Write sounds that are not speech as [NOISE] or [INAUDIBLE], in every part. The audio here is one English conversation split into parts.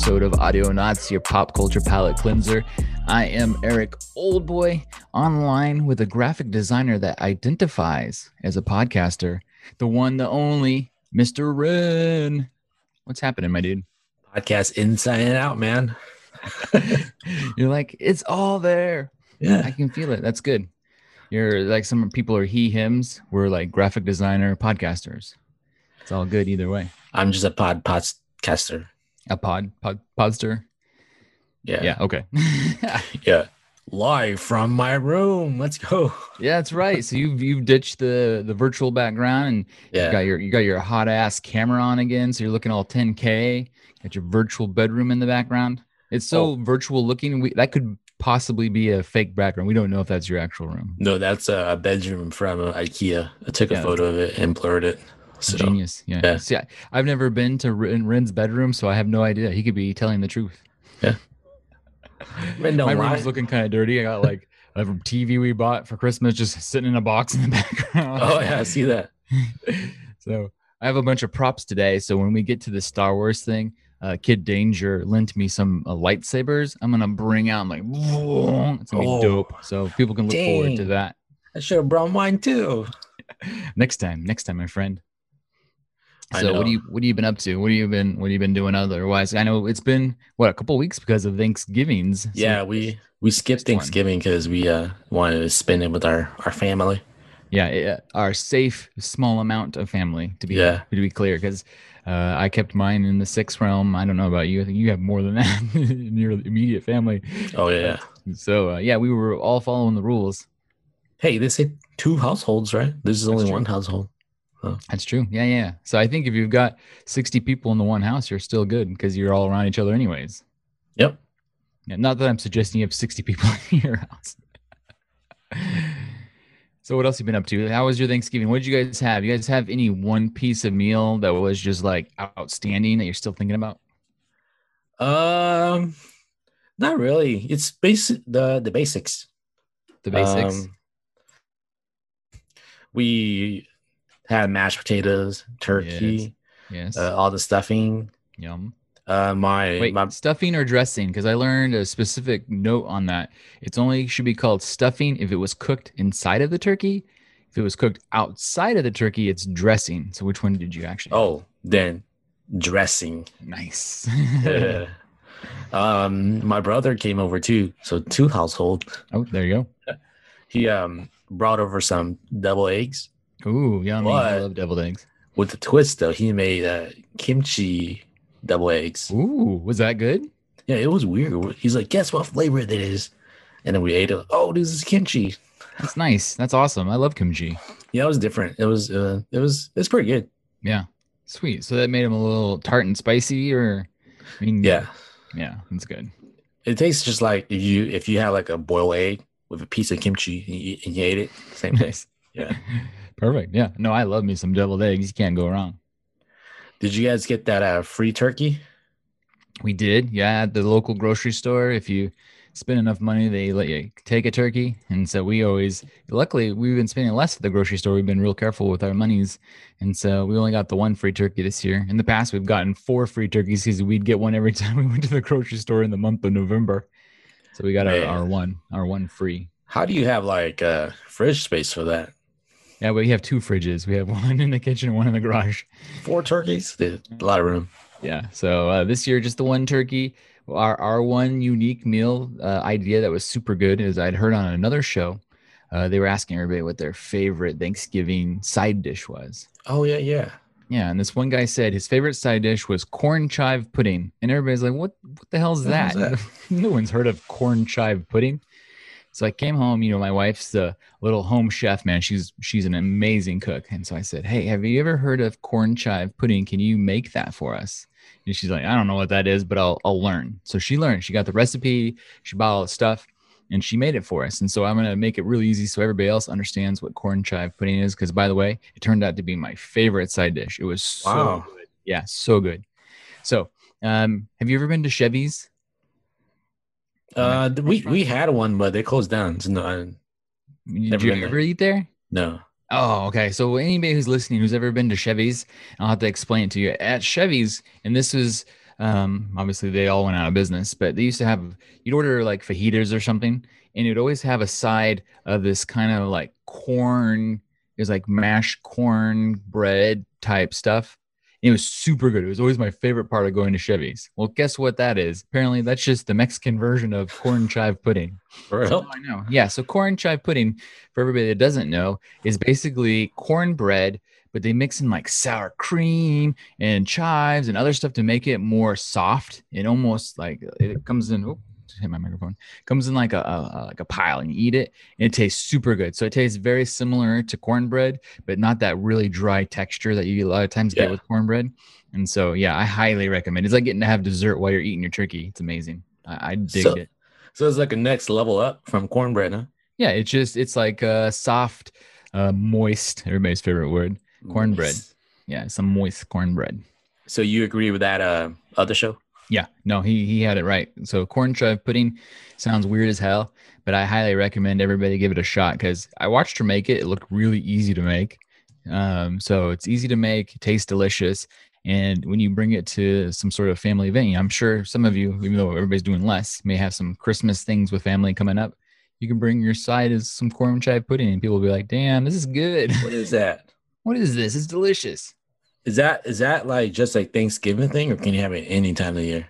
episode of Audionots, your pop culture palette cleanser. I am Eric Oldboy, online with a graphic designer that identifies as a podcaster, the one, the only, Mr. Ren. What's happening, my dude? podcast inside and out, man. [LAUGHS] You're like, it's all there. Yeah. I can feel it. That's good. You're like some people are he, hims. We're like graphic designer, podcasters. It's all good either way. I'm just a pod podcaster. A pod, pod, podster. Yeah. Yeah. Okay. [LAUGHS] [LAUGHS] Yeah. Live from my room. Let's go. [LAUGHS] Yeah, that's right. So you've you've ditched the the virtual background and you got your you got your hot ass camera on again. So you're looking all 10k. Got your virtual bedroom in the background. It's so Oh. virtual looking. We, that could possibly be a fake background. We don't know if that's your actual room. No, that's a bedroom from IKEA. I took a Yeah. photo of it and blurred it. So Genius. Yeah. yeah. See, I, I've never been to Ren, Ren's bedroom, so I have no idea. He could be telling the truth. [LAUGHS] Man, don't My lie. room's looking kind of dirty. I got like [LAUGHS] a TV we bought for Christmas just sitting in a box in the [LAUGHS] background. Oh yeah, I see that. so I have a bunch of props today. So when we get to the Star Wars thing, uh, Kid Danger lent me some uh, lightsabers. I'm gonna bring out. I'm like, it's gonna be Oh, dope. So people can look forward to that I should have brought mine too. next time. Next time, my friend. So what do you what have you been up to? What have you been what have you been doing otherwise? I know it's been what a couple weeks because of Thanksgivings. So- Yeah, we we skipped Thanksgiving because we uh wanted to spend it with our our family. yeah, yeah, our safe small amount of family to be Yeah. to be clear because uh, I kept mine in the sixth realm. I don't know about you. I think you have more than that [LAUGHS] in your immediate family. Oh yeah. So uh, yeah, we were all following the rules. Hey, they say two households, right? This is only true. one household. That's true. Yeah, yeah. So I think if you've got sixty people in the one house, you're still good because you're all around each other anyways. Yep. Yeah, not that I'm suggesting you have 60 [LAUGHS] people in your house. so what else you been up to? How was your Thanksgiving? What did you guys have? You guys have any one piece of meal that was just like outstanding that you're still thinking about? Um, not really. It's basic the the basics. The basics. Um, we had mashed potatoes, turkey, yes. uh, all the stuffing. Yum. Uh, my Wait, my stuffing or dressing? Because I learned a specific note on that. It's only should be called stuffing if it was cooked inside of the turkey. If it was cooked outside of the turkey, it's dressing. So which one did you actually? oh then dressing. nice. [LAUGHS] Um, my brother came over too, so two household. oh, there you go. [LAUGHS] He um brought over some double eggs Ooh, yummy. I love deviled eggs. with the twist though. He made uh, kimchi double eggs. Ooh, was that good? Yeah, it was weird. He's like, guess what flavor it is? And then we ate it. Oh, this is kimchi. That's nice. That's awesome. I love kimchi. Yeah, it was different. It was uh it was it's pretty good. Yeah. Sweet. So that made them a little tart and spicy or I mean Yeah. Yeah, that's good. It tastes just like if you if you have like a boiled egg with a piece of kimchi and you, and you ate it. Same. [LAUGHS] Nice. Yeah. [LAUGHS] Perfect. Yeah. No, I love me some deviled eggs. You can't go wrong. Did you guys get that uh free turkey? We did. Yeah, at the local grocery store. If you spend enough money, they let you take a turkey. And so we always, luckily, we've been spending less at the grocery store. We've been real careful with our monies. And so we only got the one free turkey this year. In the past, we've gotten four free turkeys because we'd get one every [LAUGHS] time we went to the grocery store in the month of November. So we got our, our one, our one free. How do you have like uh fridge space for that? Yeah, we have two fridges. We have [LAUGHS] one in the kitchen and one in the garage. Four turkeys? There's a lot of room. Yeah. So uh, this year, just the one turkey. Our our one unique meal uh, idea that was super good is I'd heard on another show. Uh, they were asking everybody what their favorite Thanksgiving side dish was. Oh yeah, yeah. Yeah, and this one guy said his favorite side dish was corn chive pudding, and everybody's like, "What? What the hell's The that?" hell's [LAUGHS] no one's heard of corn chive pudding. So I came home. You know, my wife's the little home chef. Man, she's she's an amazing cook, and so I said, "Hey, have you ever heard of corn chive pudding? Can you make that for us?" And she's like, "I don't know what that is, but I'll I'll learn." So she learned. She got the recipe. She bought all the stuff. and she made it for us. And so I'm gonna make it really easy so everybody else understands what corn chive pudding is. Because by the way, it turned out to be my favorite side dish. It was so Wow. good. Yeah, so good. So, um, have you ever been to Chevy's? Uh, we we had one, but they closed down. It's no, Did Never you ever there. eat there? no. Oh, okay. So anybody who's listening who's ever been to Chevy's, I'll have to explain it to you. At Chevy's, and this was um obviously they all went out of business, but they used to have you'd order like fajitas or something, and you'd always have a side of this kind of like corn, it was like mashed corn bread type stuff. It was super good. It was always my favorite part of going to Chevy's. Well, guess what that is? Apparently, that's just the Mexican version of corn chive pudding. For Oh, real? I know. Yeah. So corn chive pudding, for everybody that doesn't know, is basically cornbread, but they mix in like sour cream and chives and other stuff to make it more soft and almost like it comes in. Oh, hit my microphone. Comes in like a, a a- like a pile and you eat it, and it tastes super good. So it tastes very similar to cornbread, but not that really dry texture that you a lot of times Yeah. get with cornbread. And so, yeah, I highly recommend. It's like getting to have dessert while you're eating your turkey. It's amazing. I, I digged So- it. So it's like a next level up from cornbread, huh? Yeah, it's just it's like uh soft, uh moist, everybody's favorite word. Cornbread. Nice. Yeah, some moist cornbread. So you agree with that uh other show? Yeah, no, he he had it right. So corn chive pudding sounds weird as hell, but I highly recommend everybody give it a shot because I watched her make it. It looked really easy to make. Um, so it's easy to make, tastes delicious, and when you bring it to some sort of family event, I'm sure some of you, even though everybody's doing less, may have some Christmas things with family coming up. You can bring your side as some corn chive pudding, and people will be like, "Damn, this is good. What is that? [LAUGHS] what is this? It's delicious." Is that is that like just like Thanksgiving thing, or can you have it any time of the year?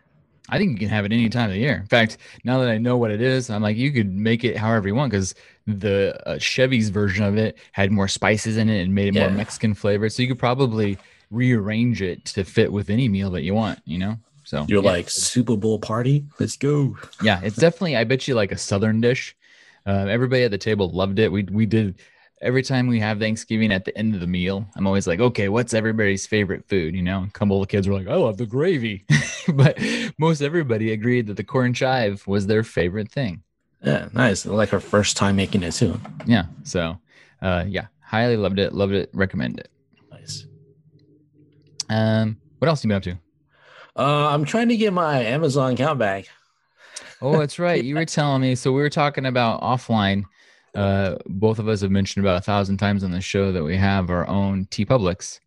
I think you can have it any time of the year. In fact, now that I know what it is, I'm like, you could make it however you want because the uh, Chevy's version of it had more spices in it and made it more Mexican flavored. So you could probably rearrange it to fit with any meal that you want, you know? So You're yeah. like Super Bowl party. Let's go. yeah, it's definitely, I bet you like a Southern dish. Uh, everybody at the table loved it. We, we did every time we have Thanksgiving at the end of the meal, I'm always like, okay, what's everybody's favorite food? You know, a couple of the kids were like, I love the gravy. [LAUGHS] but most everybody agreed that the corn chive was their favorite thing. Yeah, nice. Like her first time making it too. Yeah. So, uh, yeah, highly loved it. Loved it. Recommend it. Nice. Um, what else you been up to? Uh, I'm trying to get my Amazon account back. Oh, that's right. [LAUGHS] You were telling me. So we were talking about offline. Uh, both of us have mentioned about a thousand times on the show that we have our own TeePublics.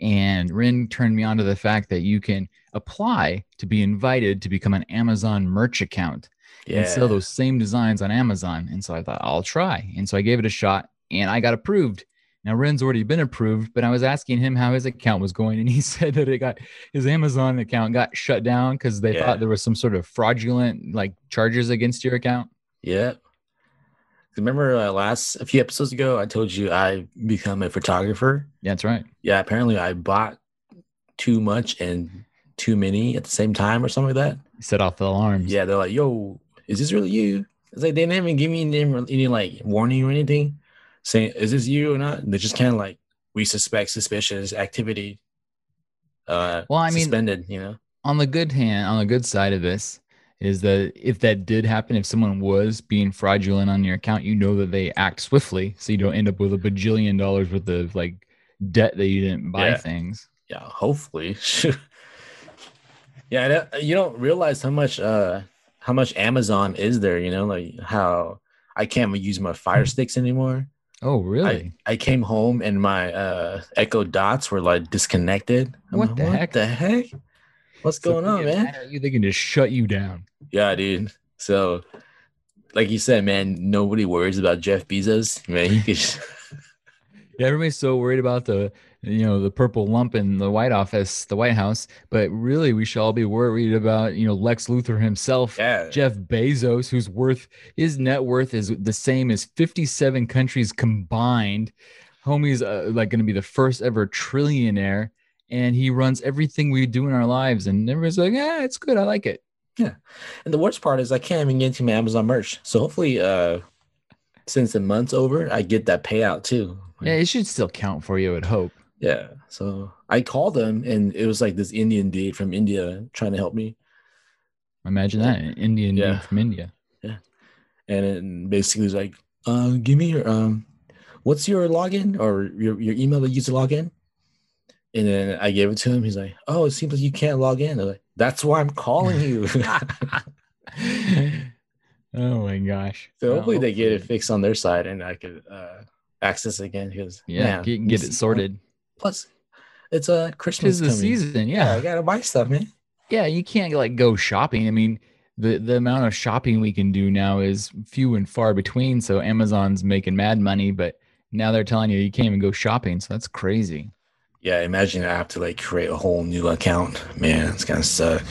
And Ren turned me on to the fact that you can apply to be invited to become an Amazon merch account Yeah. and sell those same designs on Amazon. And so I thought, I'll try. And so I gave it a shot and I got approved. Now Ren's already been approved, but I was asking him how his account was going, and he [LAUGHS] said that it got his Amazon account got shut down because they Yeah. thought there was some sort of fraudulent like charges against your account. Yeah. Remember uh, last a few episodes ago, I told you I become a photographer. Yeah, that's right. Yeah, apparently I bought too much and too many at the same time or something like that. Set off the alarms. Yeah, they're like, "Yo, is this really you?" It's like they didn't even give me any, any like warning or anything, saying, "Is this you or not?" They just kind of like, "We suspect suspicious activity." Uh, Well, I mean- suspended. You know, on the good hand, on the good side of this is that if that did happen, if someone was being fraudulent on your account, you know that they act swiftly, so you don't end up with a bajillion dollars worth of like debt that you didn't buy Yeah. things. yeah. Hopefully, [LAUGHS] yeah. You don't realize how much uh how much Amazon is there. You know, like how I can't use my Fire Sticks anymore. Oh, really? I, I came home and my uh Echo Dots were like disconnected. I'm What like, the heck? The heck? What's So going if on, man? mad at You they can just shut you down. Yeah, dude. So, like you said, man, nobody worries about Jeff Bezos. Man, he could. Just, [LAUGHS] Yeah, everybody's so worried about the you know the purple lump in the White Office, the White House, but really we should all be worried about you know Lex Luthor himself. yeah, Jeff Bezos, whose worth his net worth is the same as 57 countries combined. Homie's uh, like going to be the first ever trillionaire, and he runs everything we do in our lives. And everybody's like, "Yeah, it's good. I like it." Yeah. And the worst part is I can't even get into my Amazon merch. So hopefully, uh, since the month's over, I get that payout too. Yeah, it should still count for you. I would hope. Yeah. So I called them, and it was like this Indian dude from India trying to help me. Imagine that an Indian dude from India. Yeah. And it basically was like, uh, give me your um, what's your login or your, your email that you use to log in? And then I gave it to him. He's like, oh, it seems like you can't log in. I'm like, that's why I'm calling you. [LAUGHS] Oh my gosh. So hopefully they get it fixed on their side and I could uh, access again because Yeah, get, get it sorted. Plus, it's a Christmas Tis the season. Yeah, Yeah. I gotta buy stuff, man. Yeah. You can't like go shopping. I mean, the, the amount of shopping we can do now is few and far between. So Amazon's making mad money, but now they're telling you you can't even go shopping. So that's crazy. Yeah, imagine I have to like create a whole new account. Man, it's gonna suck.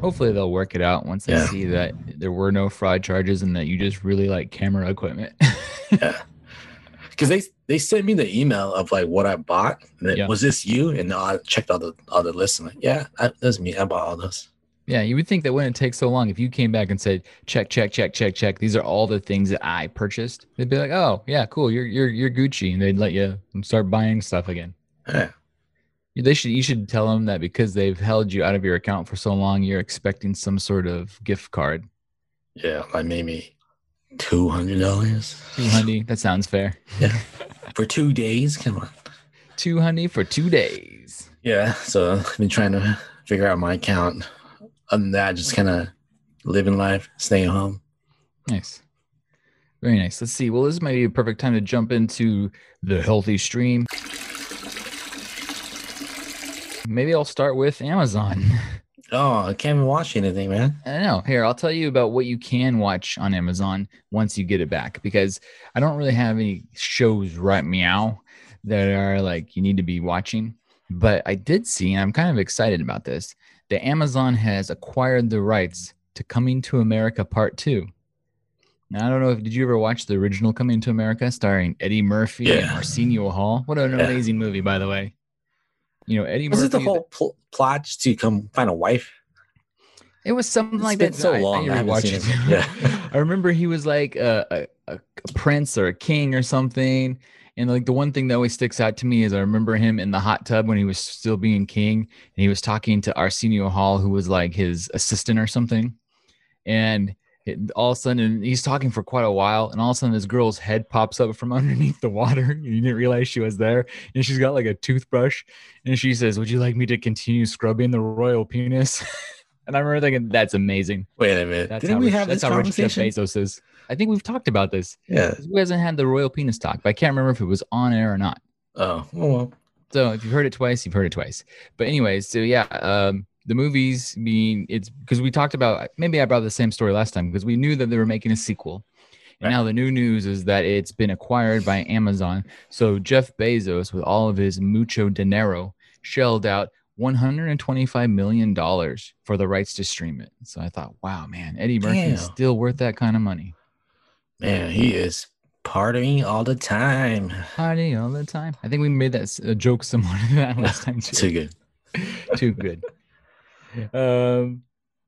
Hopefully they'll work it out once they Yeah. see that there were no fraud charges and that you just really like camera equipment. [LAUGHS] Yeah, because they they sent me the email of like what I bought. And then, Yeah. Was this you? And I checked all the all the lists. I'm like, yeah, that's me. I bought all those. yeah, you would think that wouldn't take so long if you came back and said, check, check, check, check, check. These are all the things that I purchased. They'd be like, oh yeah, cool. You're you're you're Gucci, and they'd let you start buying stuff again. Yeah, They should you should tell them that because they've held you out of your account for so long, you're expecting some sort of gift card. yeah, like maybe two hundred dollars Two hundred. That sounds fair. Yeah, for two days. Come on. Two hundred for two days. Yeah, so I've been trying to figure out my account. Other than that, just kind of living life, staying home. Nice. Very nice. Let's see. Well, this might be a perfect time to jump into the healthy stream. Maybe I'll start with Amazon. [LAUGHS] Oh, I can't even watch anything, man. I know. Here, I'll tell you about what you can watch on Amazon once you get it back because I don't really have any shows right meow that are like you need to be watching. But I did see, and I'm kind of excited about this, that Amazon has acquired the rights to Coming to America Part 2. Now, I don't know if did you ever watch the original Coming to America starring Eddie Murphy and Yeah. Arsenio Hall? What an Yeah. amazing movie, by the way. You know, Eddie Was Murphy. it the whole pl- plot just to come find a wife? It was something It's like been that. so I- I long, need I to haven't watch seen it. it. [LAUGHS] Yeah. I remember he was like a, a, a prince or a king or something. And like the one thing that always sticks out to me is I remember him in the hot tub when he was still being king, and he was talking to Arsenio Hall, who was like his assistant or something. And it, all of a sudden, he's talking for quite a while, and all of a sudden, this girl's head pops up from [LAUGHS] underneath the water. and [LAUGHS] You didn't realize she was there, and she's got like a toothbrush, and she says, "Would you like me to continue scrubbing the royal penis?" [LAUGHS] and I remember thinking, "That's amazing." Wait a minute. That's Didn't how we rich, have that's this how rich Jeff? Bezos is. I think we've talked about this. Yeah. Who hasn't had the royal penis talk? But I can't remember if it was on air or not. Oh, well, So if you've heard it twice, you've heard it twice. But anyways, so yeah, um, the movies being it's because we talked about maybe I brought the same story last time because we knew that they were making a sequel. And Right. now the new news is that it's been acquired by Amazon. So Jeff Bezos, with all of his mucho dinero, shelled out 125 million dollars for the rights to stream it. So I thought, wow, man, Eddie Murphy is still worth that kind of money. man, he is partying all the time. Party all the time. I think we made that a joke similar to that last time [LAUGHS] too. Too good. Too good. Um,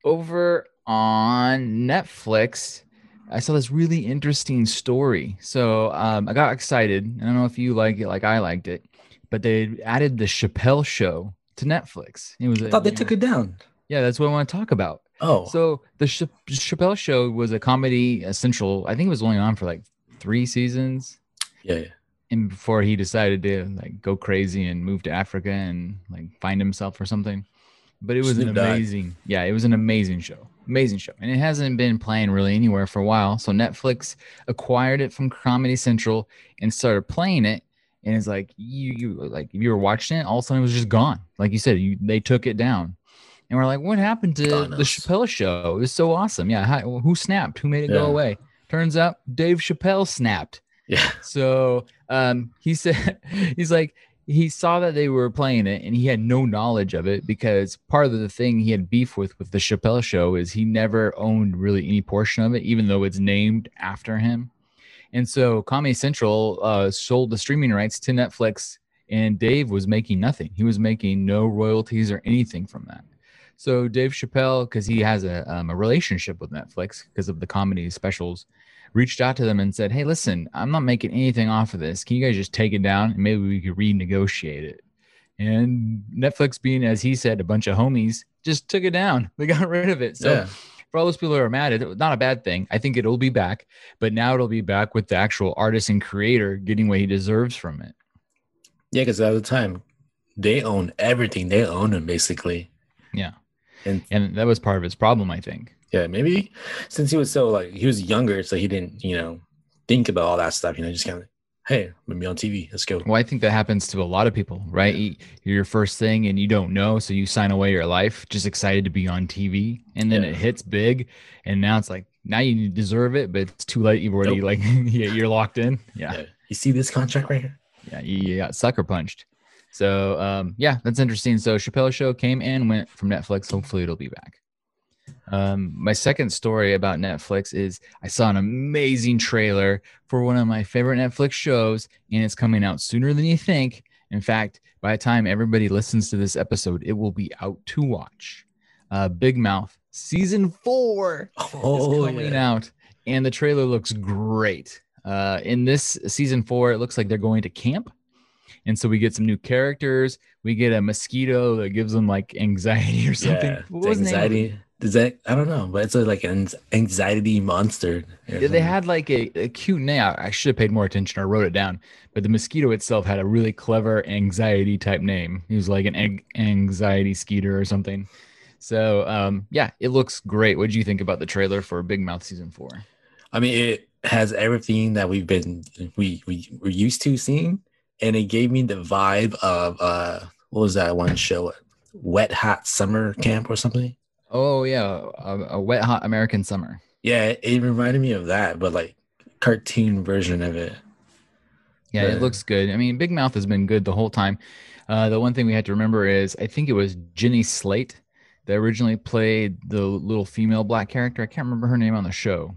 over on Netflix, I saw this really interesting story. So um, I got excited. I don't know if you like it like I liked it, but they added the Chappelle Show to Netflix. It was. I thought they took it down. Yeah, that's what I want to talk about. Oh, So the Ch- Chappelle Show was a comedy uh, central. I think it was only on for like three seasons yeah, yeah. and before he decided to like go crazy and move to Africa and like find himself or something. But it was an Snoop Dogg. amazing, yeah, it was an amazing show, amazing show, and it hasn't been playing really anywhere for a while. So Netflix acquired it from Comedy Central and started playing it, and it's like you, you like if you were watching it, all of a sudden it was just gone. Like you said, you they took it down, and we're like, what happened to the Chappelle show? It was so awesome, yeah. How, who snapped? Who made it Yeah. go away? Turns out Dave Chappelle snapped. Yeah. So um, he said [LAUGHS] he's like he saw that they were playing it and he had no knowledge of it because part of the thing he had beef with with the Chappelle show is he never owned really any portion of it, even though it's named after him. And so Comedy Central uh, sold the streaming rights to Netflix, and Dave was making nothing. He was making no royalties or anything from that. So Dave Chappelle, because he has a, um, a relationship with Netflix because of the comedy specials, reached out to them and said, "Hey, listen, I'm not making anything off of this. Can you guys just take it down and maybe we could renegotiate it?" And Netflix, being as he said, a bunch of homies, just took it down. [LAUGHS] They got rid of it. So yeah. for all those people who are mad, it's not a bad thing. I think it'll be back, but now it'll be back with the actual artist and creator getting what he deserves from it. Yeah, because at the time, they own everything. They own them basically. Yeah. And And that was part of his problem, I think. Yeah, maybe since he was so like he was younger, so he didn't, you know, think about all that stuff. You know, just kind of, hey, I'm gonna be on TV. Let's go. Well, I think that happens to a lot of people, right? You- You're your first thing and you don't know, so you sign away your life, just excited to be on TV, and then Yeah. it hits big, and now it's like now you deserve it, but it's too late. You've already Nope. like [LAUGHS] yeah, you're locked in. Yeah, Yeah. You see this contract right here? yeah, you, you got sucker punched. So um, yeah, that's interesting. So Chappelle Show came and went from Netflix. Hopefully, it'll be back. Um, my second story about Netflix is I saw an amazing trailer for one of my favorite Netflix shows, and it's coming out sooner than you think. In fact, by the time everybody listens to this episode, it will be out to watch. Uh, Big Mouth season four Oh, is coming out, and the trailer looks great. Uh, in this season four, it looks like they're going to camp, and so we get some new characters. We get a mosquito that gives them like anxiety or something. Yeah, What was anxiety. Does that? I don't know, but it's like an anxiety monster. Yeah, they had like a, a cute name. I I should have paid more attention or wrote it down. But the mosquito itself had a really clever anxiety type name. He was like an ag- anxiety skeeter or something. So um, yeah, it looks great. What do you think about the trailer for Big Mouth season four? I mean, it has everything that we've been we we we're used to seeing, and it gave me the vibe of uh, what was that one show, Wet Hot Summer Camp or something? Oh yeah, a, a wet hot American summer. Yeah, it, reminded me of that, but like cartoon version of it. Yeah, it looks good. I mean, Big Mouth has been good the whole time. Uh, the one thing we had to remember is I think it was Jenny Slate that originally played the little female black character. I can't remember her name on the show.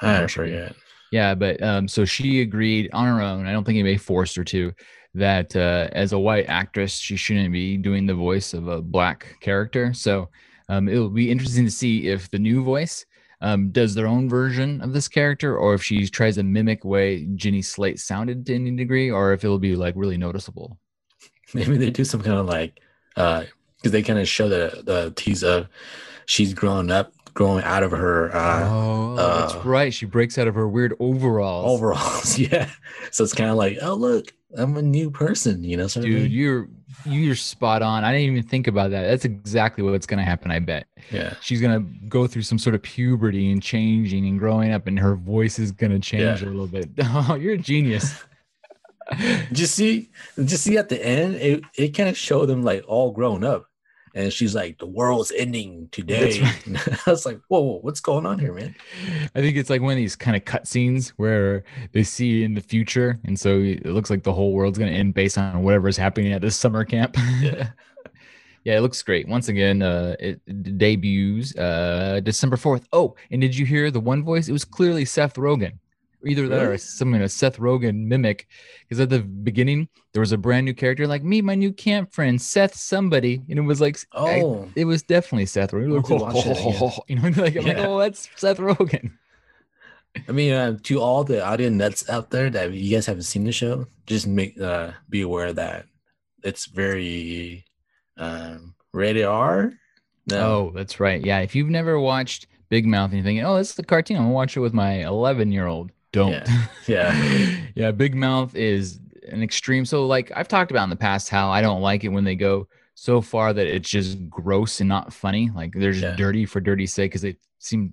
I Or should we- forget. Yeah, but um, so she agreed on her own. I don't think anybody forced her to. That uh, as a white actress, she shouldn't be doing the voice of a black character. So um, it'll be interesting to see if the new voice um, does their own version of this character, or if she tries to mimic way Jenny Slate sounded to any degree, or if it'll be like really noticeable. [LAUGHS] Maybe they do some kind of like uh because they kind of show the the tease of she's growing up, growing out of her uh oh, that's uh, right. She breaks out of her weird overalls. overalls. [LAUGHS] yeah. So it's kind of like, oh look, I'm a new person, you know, Dude, you're you're spot on. I didn't even think about that. That's exactly what's gonna happen. I bet. Yeah. she's gonna go through some sort of puberty and changing and growing up, and her voice is gonna change Yeah. a little bit. [LAUGHS] Oh, you're a genius. [LAUGHS] Just see, just see at the end, it, it kind of showed them like all grown up. And she's like, the world's ending today. [LAUGHS] I was like, whoa, whoa, what's going on here, man? I think it's like one of these kind of cutscenes where they see in the future, and so it looks like the whole world's gonna end based on whatever's happening at this summer camp. Yeah. [LAUGHS] yeah, it looks great. Once again, uh, it debuts uh December fourth. Oh, and did you hear the one voice? It was clearly Seth Rogen. Either that or Really? something a Seth Rogen mimic. Because at the beginning there was a brand new character like meet my new camp friend Seth somebody, and it was like I- Oh, it was definitely Seth Rogen. We'll have to watch [LAUGHS] you know, [LAUGHS] like, I'm like, oh, that's Seth Rogen. I mean, uh, to all the audio nuts out there that you guys haven't seen the show, just make uh, be aware that it's very um, rated R. No, Oh, that's right. Yeah, if you've never watched Big Mouth and you're thinking, oh, this is a cartoon, I'm gonna watch it with my 11 year old. Don't. Yeah. Yeah. [LAUGHS] yeah, Big Mouth is an extreme. So, like I've talked about in the past, how I don't like it when they go so far that it's just gross and not funny. Like they're just Yeah. dirty for dirty's sake because they seem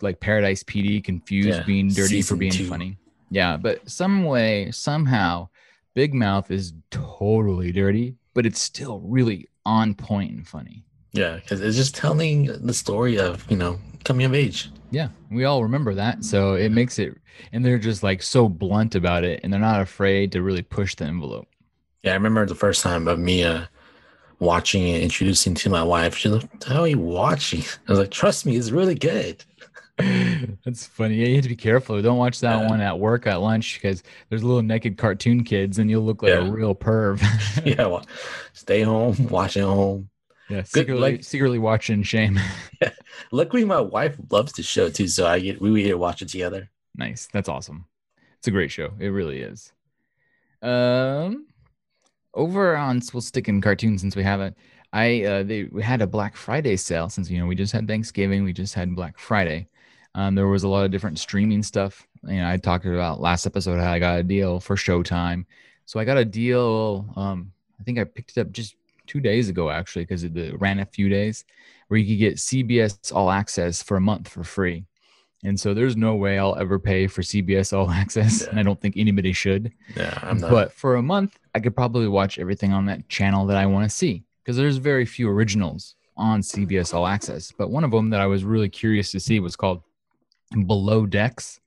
like Paradise PD confused Yeah, being dirty for being two. funny. Yeah, but some way, somehow, Big Mouth is totally dirty, but it's still really on point and funny. yeah, because it's just telling the story of you know coming of age. Yeah, we all remember that. So it makes it, and they're just like so blunt about it, and they're not afraid to really push the envelope. Yeah, I remember the first time of me uh, watching and introducing to my wife. She's like, "How are you watching?" I was like, "Trust me, it's really good." [LAUGHS] That's funny. Yeah, you have to be careful. Don't watch that Yeah. one at work at lunch because there's little naked cartoon kids, and you'll look like a real perv. [LAUGHS] [LAUGHS] yeah, well, stay home, watch at home. Yeah, secretly, like- secretly watching shame. [LAUGHS] Luckily, my wife loves the show too, so I get we we get to watch it together. nice. That's awesome. It's a great show. It really is. Um, over on we'll stick in cartoons since we haven't. I uh, they we had a Black Friday sale since you know we just had Thanksgiving, we just had Black Friday. Um, there was a lot of different streaming stuff. You know, I talked about last episode how I got a deal for Showtime. So I got a deal. Um, I think I picked it up just two days ago actually because it ran a few days. where you could get CBS All Access for a month for free. And so there's no way I'll ever pay for CBS All [LAUGHS] Access, Yeah. and I don't think anybody should. Yeah, I'm not. But for a month, I could probably watch everything on that channel that I want to see because there's very few originals on CBS All Access. But one of them that I was really curious to see was called Below Decks.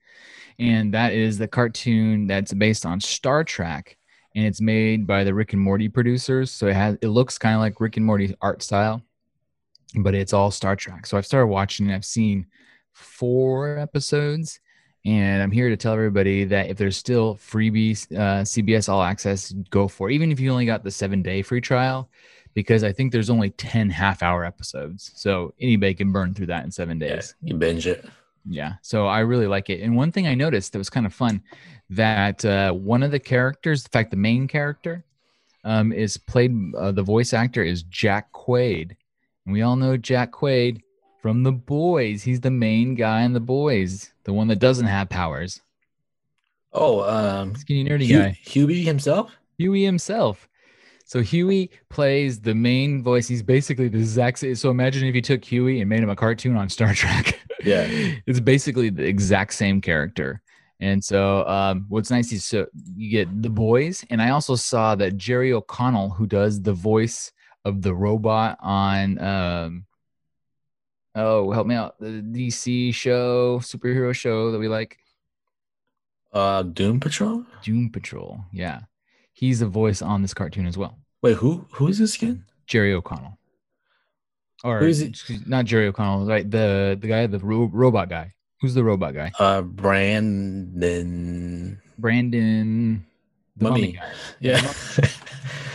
And that is the cartoon that's based on Star Trek. And it's made by the Rick and Morty producers. So it has it looks kind of like Rick and Morty art style, but it's all Star Trek. So I've started watching and I've seen four episodes. And I'm here to tell everybody that if there's still freebies, uh, CBS All Access, go for it. Even if you only got the seven day free trial, because I think there's only 10 half hour episodes. So anybody can burn through that in seven yeah, days. you binge it. Yeah. So I really like it. And one thing I noticed that was kind of fun that uh, one of the characters, in fact, the main character, um, is played, uh, the voice actor is Jack Quaid. And we all know Jack Quaid from The Boys. He's the main guy in The Boys, the one that doesn't have powers. Oh, um, Skinny, nerdy Hu- guy. Hughie himself. Hughie himself. So Hughie plays the main voice. He's basically the exact same. So imagine if you took Hughie and made him a cartoon on Star Trek. [LAUGHS] Yeah. [LAUGHS] it's basically the exact same character. And so um, what's nice is so you get the boys, and I also saw that Jerry O'Connell, who does the voice of the robot on um, oh help me out the DC show superhero show that we like Uh, Doom Patrol. Doom Patrol. Yeah, he's a voice on this cartoon as well. Wait, who who is this again? Jerry O'Connell. Or Who is it? excuse- not Jerry O'Connell, right? The the guy, the ro- robot guy. Who's the robot guy? Uh, Brandon. Brandon. The mummy. Mummy. guy. Yeah. [LAUGHS]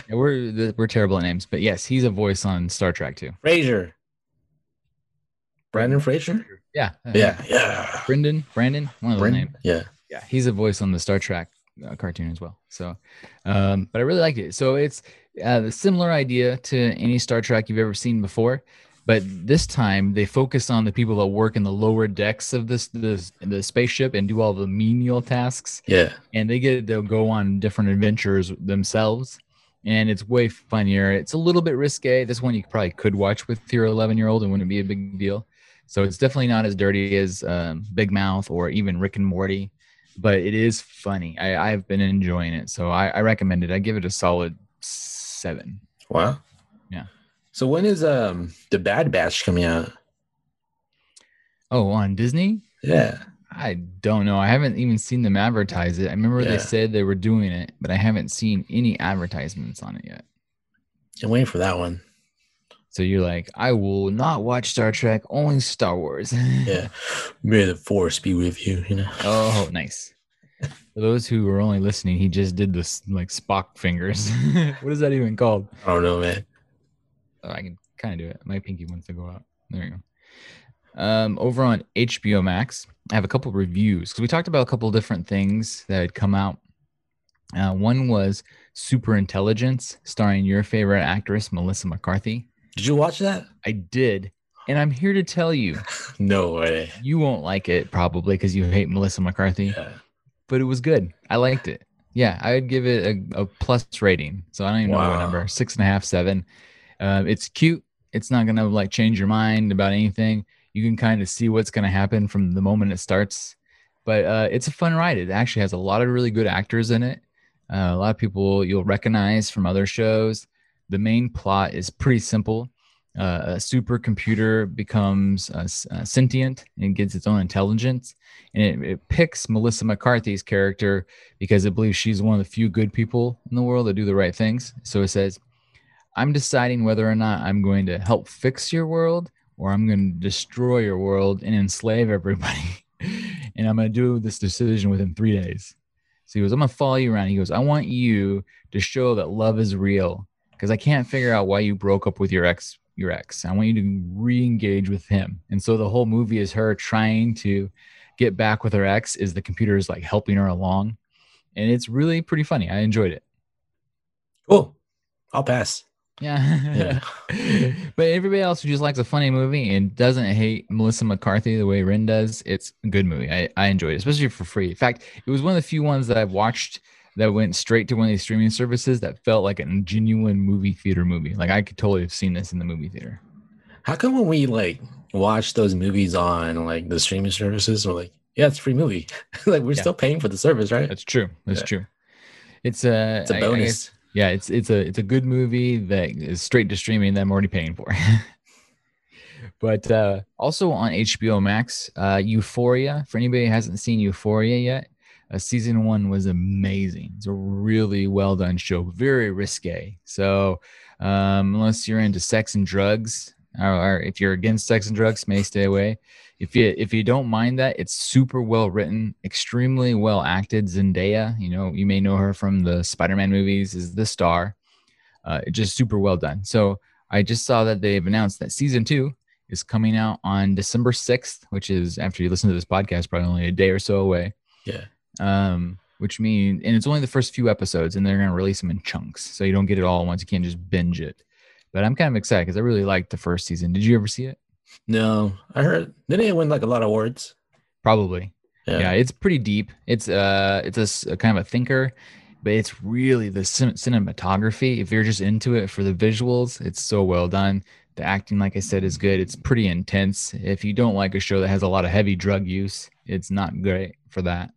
Yeah, we're the- we're terrible at names, but yes, he's a voice on Star Trek too. Fraser. Brandon Fraser. Yeah. Yeah. Yeah. Brendan, Brandon, one of those Brandon. names. Yeah. Yeah, he's a voice on the Star Trek uh, cartoon as well. So, um, but I really liked it. So it's uh, the similar idea to any Star Trek you've ever seen before, but this time they focus on the people that work in the lower decks of this this the spaceship and do all the menial tasks, Yeah. and they get to go on different adventures themselves. And it's way funnier. It's a little bit risque. This one you probably could watch with your 11 year old and wouldn't be a big deal. So it's definitely not as dirty as um, Big Mouth or even Rick and Morty, but it is funny. I, I've been enjoying it, so I, I recommend it. I give it a solid seven. Wow. Yeah. So when is um the Bad Batch coming out? Oh, on Disney? Yeah. I don't know. I haven't even seen them advertise it. I remember Yeah. they said they were doing it, but I haven't seen any advertisements on it yet. I'm waiting for that one. So you're like, I will not watch Star Trek, only Star Wars. [LAUGHS] Yeah. May the force be with you, you know. oh, nice. For those who are only listening, he just did this like Spock fingers. [LAUGHS] [LAUGHS] what is that even called? I don't know, man. Oh, I can kind of do it. My pinky wants to go out. There you go. Um, over on HBO Max, I have a couple reviews because we talked about a couple different things that had come out. Uh, one was Super Intelligence, starring your favorite actress, Melissa McCarthy. Did you watch that? I did. And I'm here to tell you, [LAUGHS] No way. you won't like it probably because you hate Melissa McCarthy, Yeah. But it was good. I liked it. Yeah, I would give it a, a plus rating. So I don't even know what number six and a half, seven. Uh, it's cute. It's not gonna like change your mind about anything. You can kind of see what's gonna happen from the moment it starts. But uh, it's a fun ride. It actually has a lot of really good actors in it. Uh, a lot of people you'll recognize from other shows. The main plot is pretty simple. Uh, a supercomputer becomes uh, uh, sentient and gets its own intelligence, and it, it picks Melissa McCarthy's character because it believes she's one of the few good people in the world that do the right things. So it says, I'm deciding whether or not I'm going to help fix your world or I'm going to destroy your world and enslave everybody. [LAUGHS] and I'm going to do this decision within three days. So he goes, I'm going to follow you around. He goes, I want you to show that love is real because I can't figure out why you broke up with your ex. Your ex. I want you to re-engage with him. And so the whole movie is her trying to get back with her ex. Is the computer is like helping her along, and it's really pretty funny. I enjoyed it. Cool. I'll pass. Yeah. [LAUGHS] but everybody else who just likes a funny movie and doesn't hate Melissa McCarthy the way Ren does, it's a good movie. I, I enjoyed it, especially for free. In fact, it was one of the few ones that I've watched that went straight to one of these streaming services that felt like a genuine movie theater movie. Like I could totally have seen this in the movie theater. How come when we like watch those movies on like the streaming services, we're like, yeah, it's a free movie. [LAUGHS] like we're Yeah. still paying for the service, right? That's true. That's Yeah. true. It's a It's a I- I guess- bonus. yeah, it's it's a it's a good movie that is straight to streaming that I'm already paying for. [LAUGHS] but uh, also on HBO Max, uh, Euphoria. For anybody who hasn't seen Euphoria yet, uh, season one was amazing. It's a really well done show, very risque. So um, unless you're into sex and drugs, or, or if you're against sex and drugs, may stay away. If you if you don't mind that, it's super well written, extremely well acted. Zendaya, you know, you may know her from the Spider-Man movies, is the star. Uh, just super well done. So I just saw that they've announced that season two is coming out on December 6th, which is after you listen to this podcast, probably only a day or so away. Yeah. Um, which means, and it's only the first few episodes, and they're going to release them in chunks. So you don't get it all at once. You can't just binge it. But I'm kind of excited because I really liked the first season. Did you ever see it? No, I heard didn't it win like a lot of awards? Probably. Yeah. Yeah, it's pretty deep. It's uh, it's a kind of a thinker, but it's really the cin- cinematography. If you're just into it for the visuals, it's so well done. The acting, like I said, is good. It's pretty intense. If you don't like a show that has a lot of heavy drug use, it's not great for that.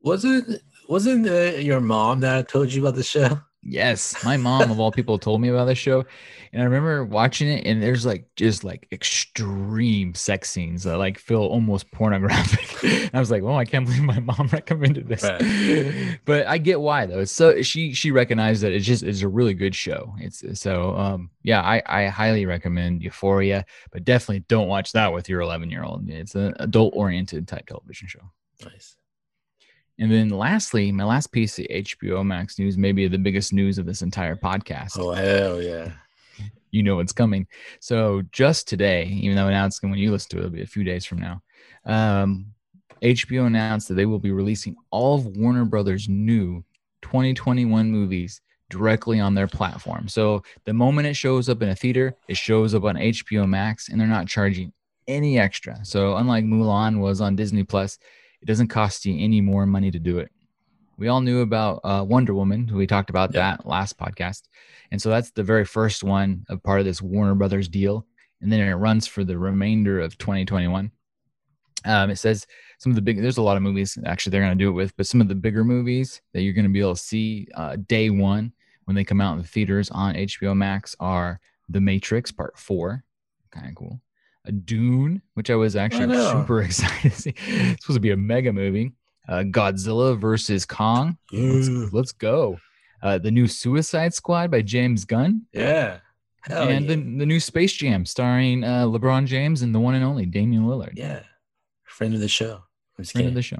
Wasn't wasn't uh, your mom that told you about the show? Yes, my mom of all people told me about this show, and I remember watching it. And there's like just like extreme sex scenes that like feel almost pornographic. And [LAUGHS] I was like, "Oh, I can't believe my mom [LAUGHS] recommended this." Right. [LAUGHS] but I get why though. It's so she she recognized that it's just it's a really good show. It's so um yeah, I I highly recommend Euphoria, but definitely don't watch that with your 11 year old. It's an adult oriented type television show. Nice. And then lastly, my last piece of HBO Max news, maybe the biggest news of this entire podcast. Oh hell yeah. [LAUGHS] You know what's coming. So just today, even though announced when you listen to it, it'll be a few days from now. Um, HBO announced that they will be releasing all of Warner Brothers' new 2021 movies directly on their platform. So the moment it shows up in a theater, it shows up on HBO Max, and they're not charging any extra. So unlike Mulan was on Disney Plus, it doesn't cost you any more money to do it. We all knew about uh, Wonder Woman. We talked about Yeah. that last podcast, and so that's the very first one of part of this Warner Brothers deal, and then it runs for the remainder of 2021. Um, it says some of the big. There's a lot of movies actually they're going to do it with, but some of the bigger movies that you're going to be able to see uh, day one when they come out in the theaters on HBO Max are The Matrix Part Four, kind of cool. A Dune, which I was actually know. super [LAUGHS] excited to see. It's supposed to be a mega movie. Uh, Godzilla versus Kong. Let's, let's go. Uh, the new Suicide Squad by James Gunn, Yeah. Hell and yeah. the, the new Space Jam starring uh, LeBron James and the one and only Damian Lillard, yeah. Friend of the show. Friend kidding. of the show.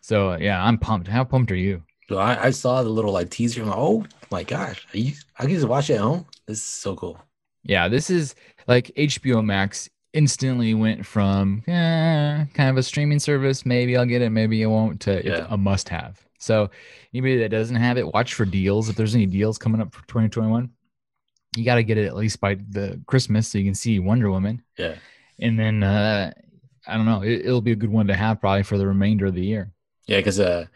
So uh, yeah, I'm pumped. How pumped are you? So I, I saw the little like teaser. I'm like, oh my gosh, are you, I can just watch it at home. This is so cool. Yeah, this is like HBO Max instantly went from eh, kind of a streaming service. Maybe I'll get it, maybe I won't. To it's Yeah. a must have. So anybody that doesn't have it, watch for deals. If there's any deals coming up for 2021, you got to get it at least by the Christmas so you can see Wonder Woman. Yeah. And then uh, I don't know, it, it'll be a good one to have probably for the remainder of the year. Yeah, because uh,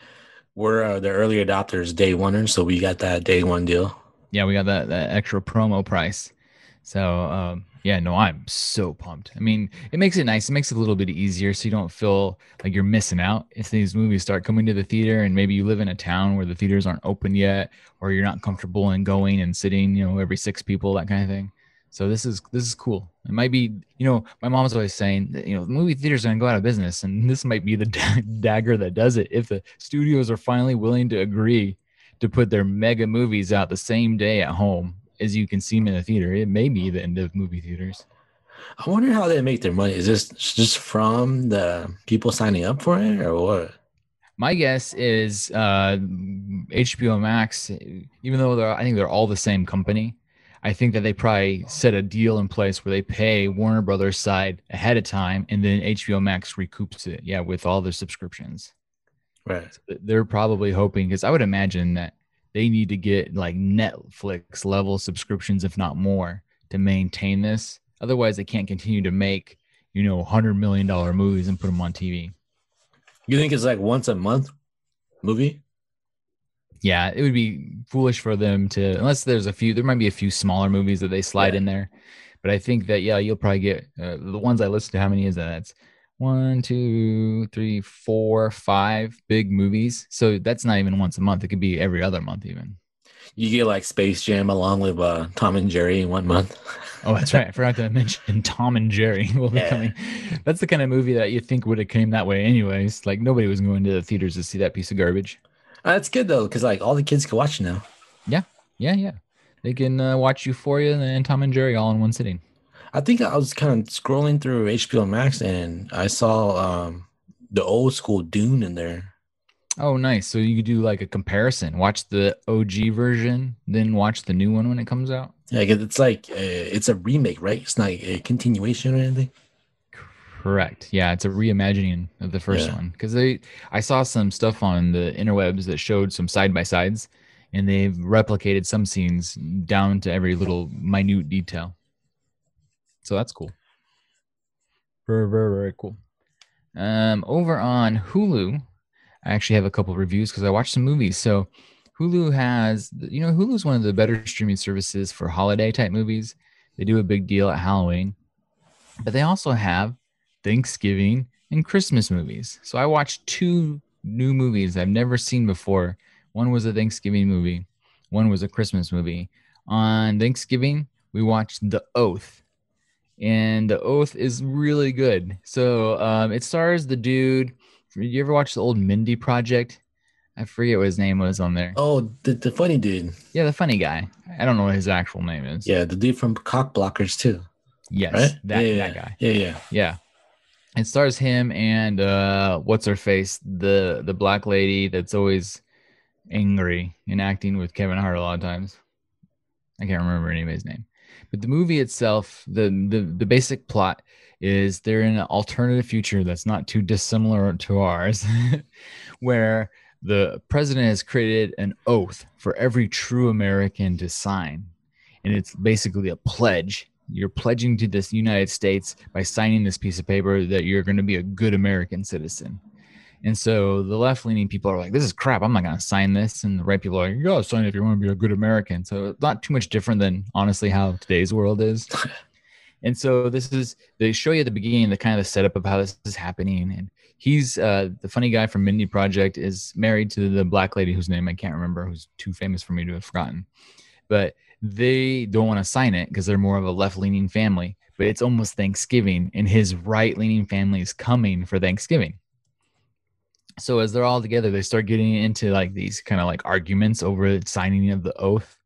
we're uh, the early adopters, day oneers, so we got that day one deal. Yeah, we got that that extra promo price. So um, yeah, no, I'm so pumped. I mean, it makes it nice. It makes it a little bit easier, so you don't feel like you're missing out if these movies start coming to the theater, and maybe you live in a town where the theaters aren't open yet, or you're not comfortable in going and sitting, you know, every six people, that kind of thing. So this is this is cool. It might be, you know, my mom's always saying that you know the movie theaters are gonna go out of business, and this might be the [LAUGHS] dagger that does it. If the studios are finally willing to agree to put their mega movies out the same day at home as you can see them in the theater, it may be the end of movie theaters. I wonder how they make their money. Is this just from the people signing up for it, or what? My guess is uh, HBO Max, even though they're, I think they're all the same company, I think that they probably set a deal in place where they pay Warner Brothers side ahead of time, and then HBO Max recoups it, yeah, with all their subscriptions. Right. They're probably hoping because I would imagine that they need to get like Netflix level subscriptions, if not more, to maintain this. Otherwise, they can't continue to make you know hundred million dollar movies and put them on TV. You think it's like once a month movie? yeah, it would be foolish for them to unless there's a few. There might be a few smaller movies that they slide Yeah. in there, But I think that yeah, you'll probably get uh, the ones I listed. How many is that? That's one, two, three, four, five big movies. So that's not even once a month. It could be every other month, even. You get like Space Jam along with uh, Tom and Jerry in one month. Oh, that's right. I forgot to mention Tom and Jerry will be Yeah. coming. That's the kind of movie that you think would have came that way, anyways. Like nobody was going to the theaters to see that piece of garbage. Uh, That's good though, because like all the kids can watch it now. Yeah, yeah, yeah. They can uh, watch Euphoria and Tom and Jerry all in one sitting. I think I was kind of scrolling through HBO Max and I saw um, the old school Dune in there. Oh, nice. So you could do like a comparison. Watch the OG version, then watch the new one when it comes out. Yeah, it's like uh, it's a remake, right? It's not a continuation or anything. Correct. Yeah, it's a reimagining of the first Yeah. one because they. I saw some stuff on the interwebs that showed some side by sides, and they've replicated some scenes down to every little minute detail. So that's cool. Very, very, very cool. Um, over on Hulu, I actually have a couple reviews because I watched some movies. So Hulu has, you know, Hulu's one of the better streaming services for holiday type movies. They do a big deal at Halloween, but they also have Thanksgiving and Christmas movies. So I watched two new movies I've never seen before. One was a Thanksgiving movie, one was a Christmas movie. On Thanksgiving, we watched The Oath, and The Oath is really good. So um, it stars the dude. You ever watch the old Mindy Project? I forget what his name was on there. Oh, the, the funny dude. Yeah, the funny guy. I don't know what his actual name is. Yeah, the dude from Cock Blockers too, Yes, right? that, yeah, that guy. Yeah, yeah. Yeah. It stars him and uh what's her face? The the black lady that's always angry and acting with Kevin Hart a lot of times. I can't remember anybody's name. But the movie itself, the the the basic plot is they're in an alternative future that's not too dissimilar to ours, [LAUGHS] where the president has created an oath for every true American to sign. And it's basically a pledge. You're pledging to this United States by signing this piece of paper that you're going to be a good American citizen. And so the left leaning people are like, this is crap. I'm not going to sign this. And the right people are like, you got to sign it if you want to be a good American. So it's not too much different than honestly how today's world is. [LAUGHS] and so this is, they show you at the beginning the kind of the setup of how this is happening. And he's uh, the funny guy from Mindy Project is married to the black lady whose name I can't remember, who's too famous for me to have forgotten. But they don't want to sign it because they're more of a left leaning family. But it's almost Thanksgiving, and his right leaning family is coming for Thanksgiving. So as they're all together, they start getting into like these kind of like arguments over the signing of the oath,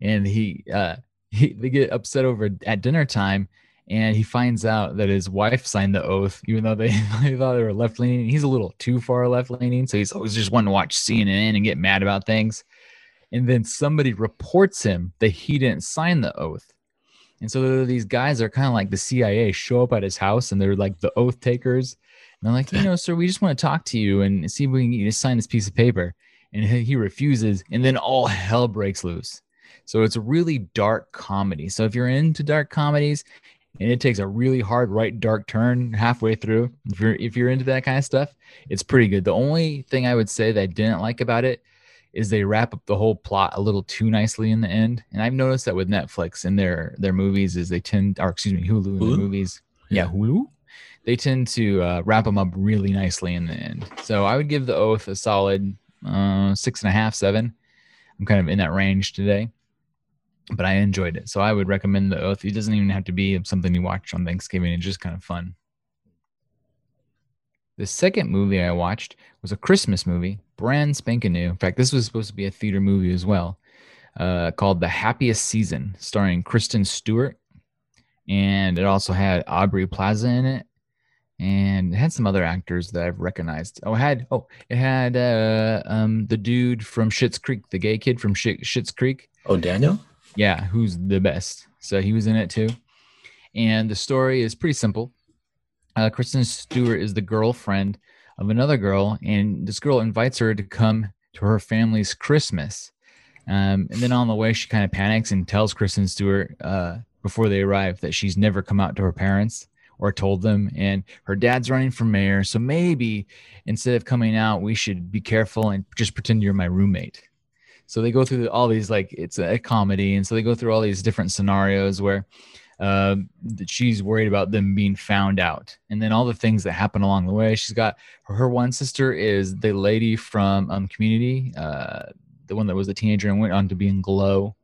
and he, uh, [LAUGHS] he they get upset over at dinner time, and he finds out that his wife signed the oath, even though they, [LAUGHS] they thought they were left leaning. He's a little too far left leaning, so he's always just wanting to watch CNN and get mad about things. And then somebody reports him that he didn't sign the oath. And so these guys are kind of like the CIA show up at his house and they're like the oath takers. And they're like, you know, sir, we just want to talk to you and see if we can you to sign this piece of paper. And he refuses. And then all hell breaks loose. So it's a really dark comedy. So if you're into dark comedies and it takes a really hard right dark turn halfway through, if you're if you're into that kind of stuff, it's pretty good. The only thing I would say that I didn't like about it is they wrap up the whole plot a little too nicely in the end. And I've noticed that with Netflix and their their movies is they tend, or excuse me, Hulu Hulu? movies, Yeah. Hulu, they tend to uh, wrap them up really nicely in the end. So I would give The Oath a solid uh, six and a half, seven. I'm kind of in that range today, but I enjoyed it. So I would recommend The Oath. It doesn't even have to be something you watch on Thanksgiving. It's just kind of fun. The second movie I watched was a Christmas movie, brand spanking new. In fact, this was supposed to be a theater movie as well, uh, called The Happiest Season, starring Kristen Stewart. And it also had Aubrey Plaza in it. And it had some other actors that I've recognized. Oh, it had oh, it had uh, um, the dude from Schitt's Creek, the gay kid from Schitt- Schitt's Creek. Oh, Daniel. Yeah, who's the best. So he was in it too. And the story is pretty simple. Uh, Kristen Stewart is the girlfriend of another girl, and this girl invites her to come to her family's Christmas. Um, and then on the way, she kind of panics and tells Kristen Stewart uh, before they arrive that she's never come out to her parents or told them. And her dad's running for mayor. So maybe instead of coming out, we should be careful and just pretend you're my roommate. So they go through all these like it's a comedy, and so they go through all these different scenarios where uh, she's worried about them being found out, and then all the things that happen along the way. She's got her one sister is the lady from um, Community, uh, the one that was a teenager and went on to be in Glow.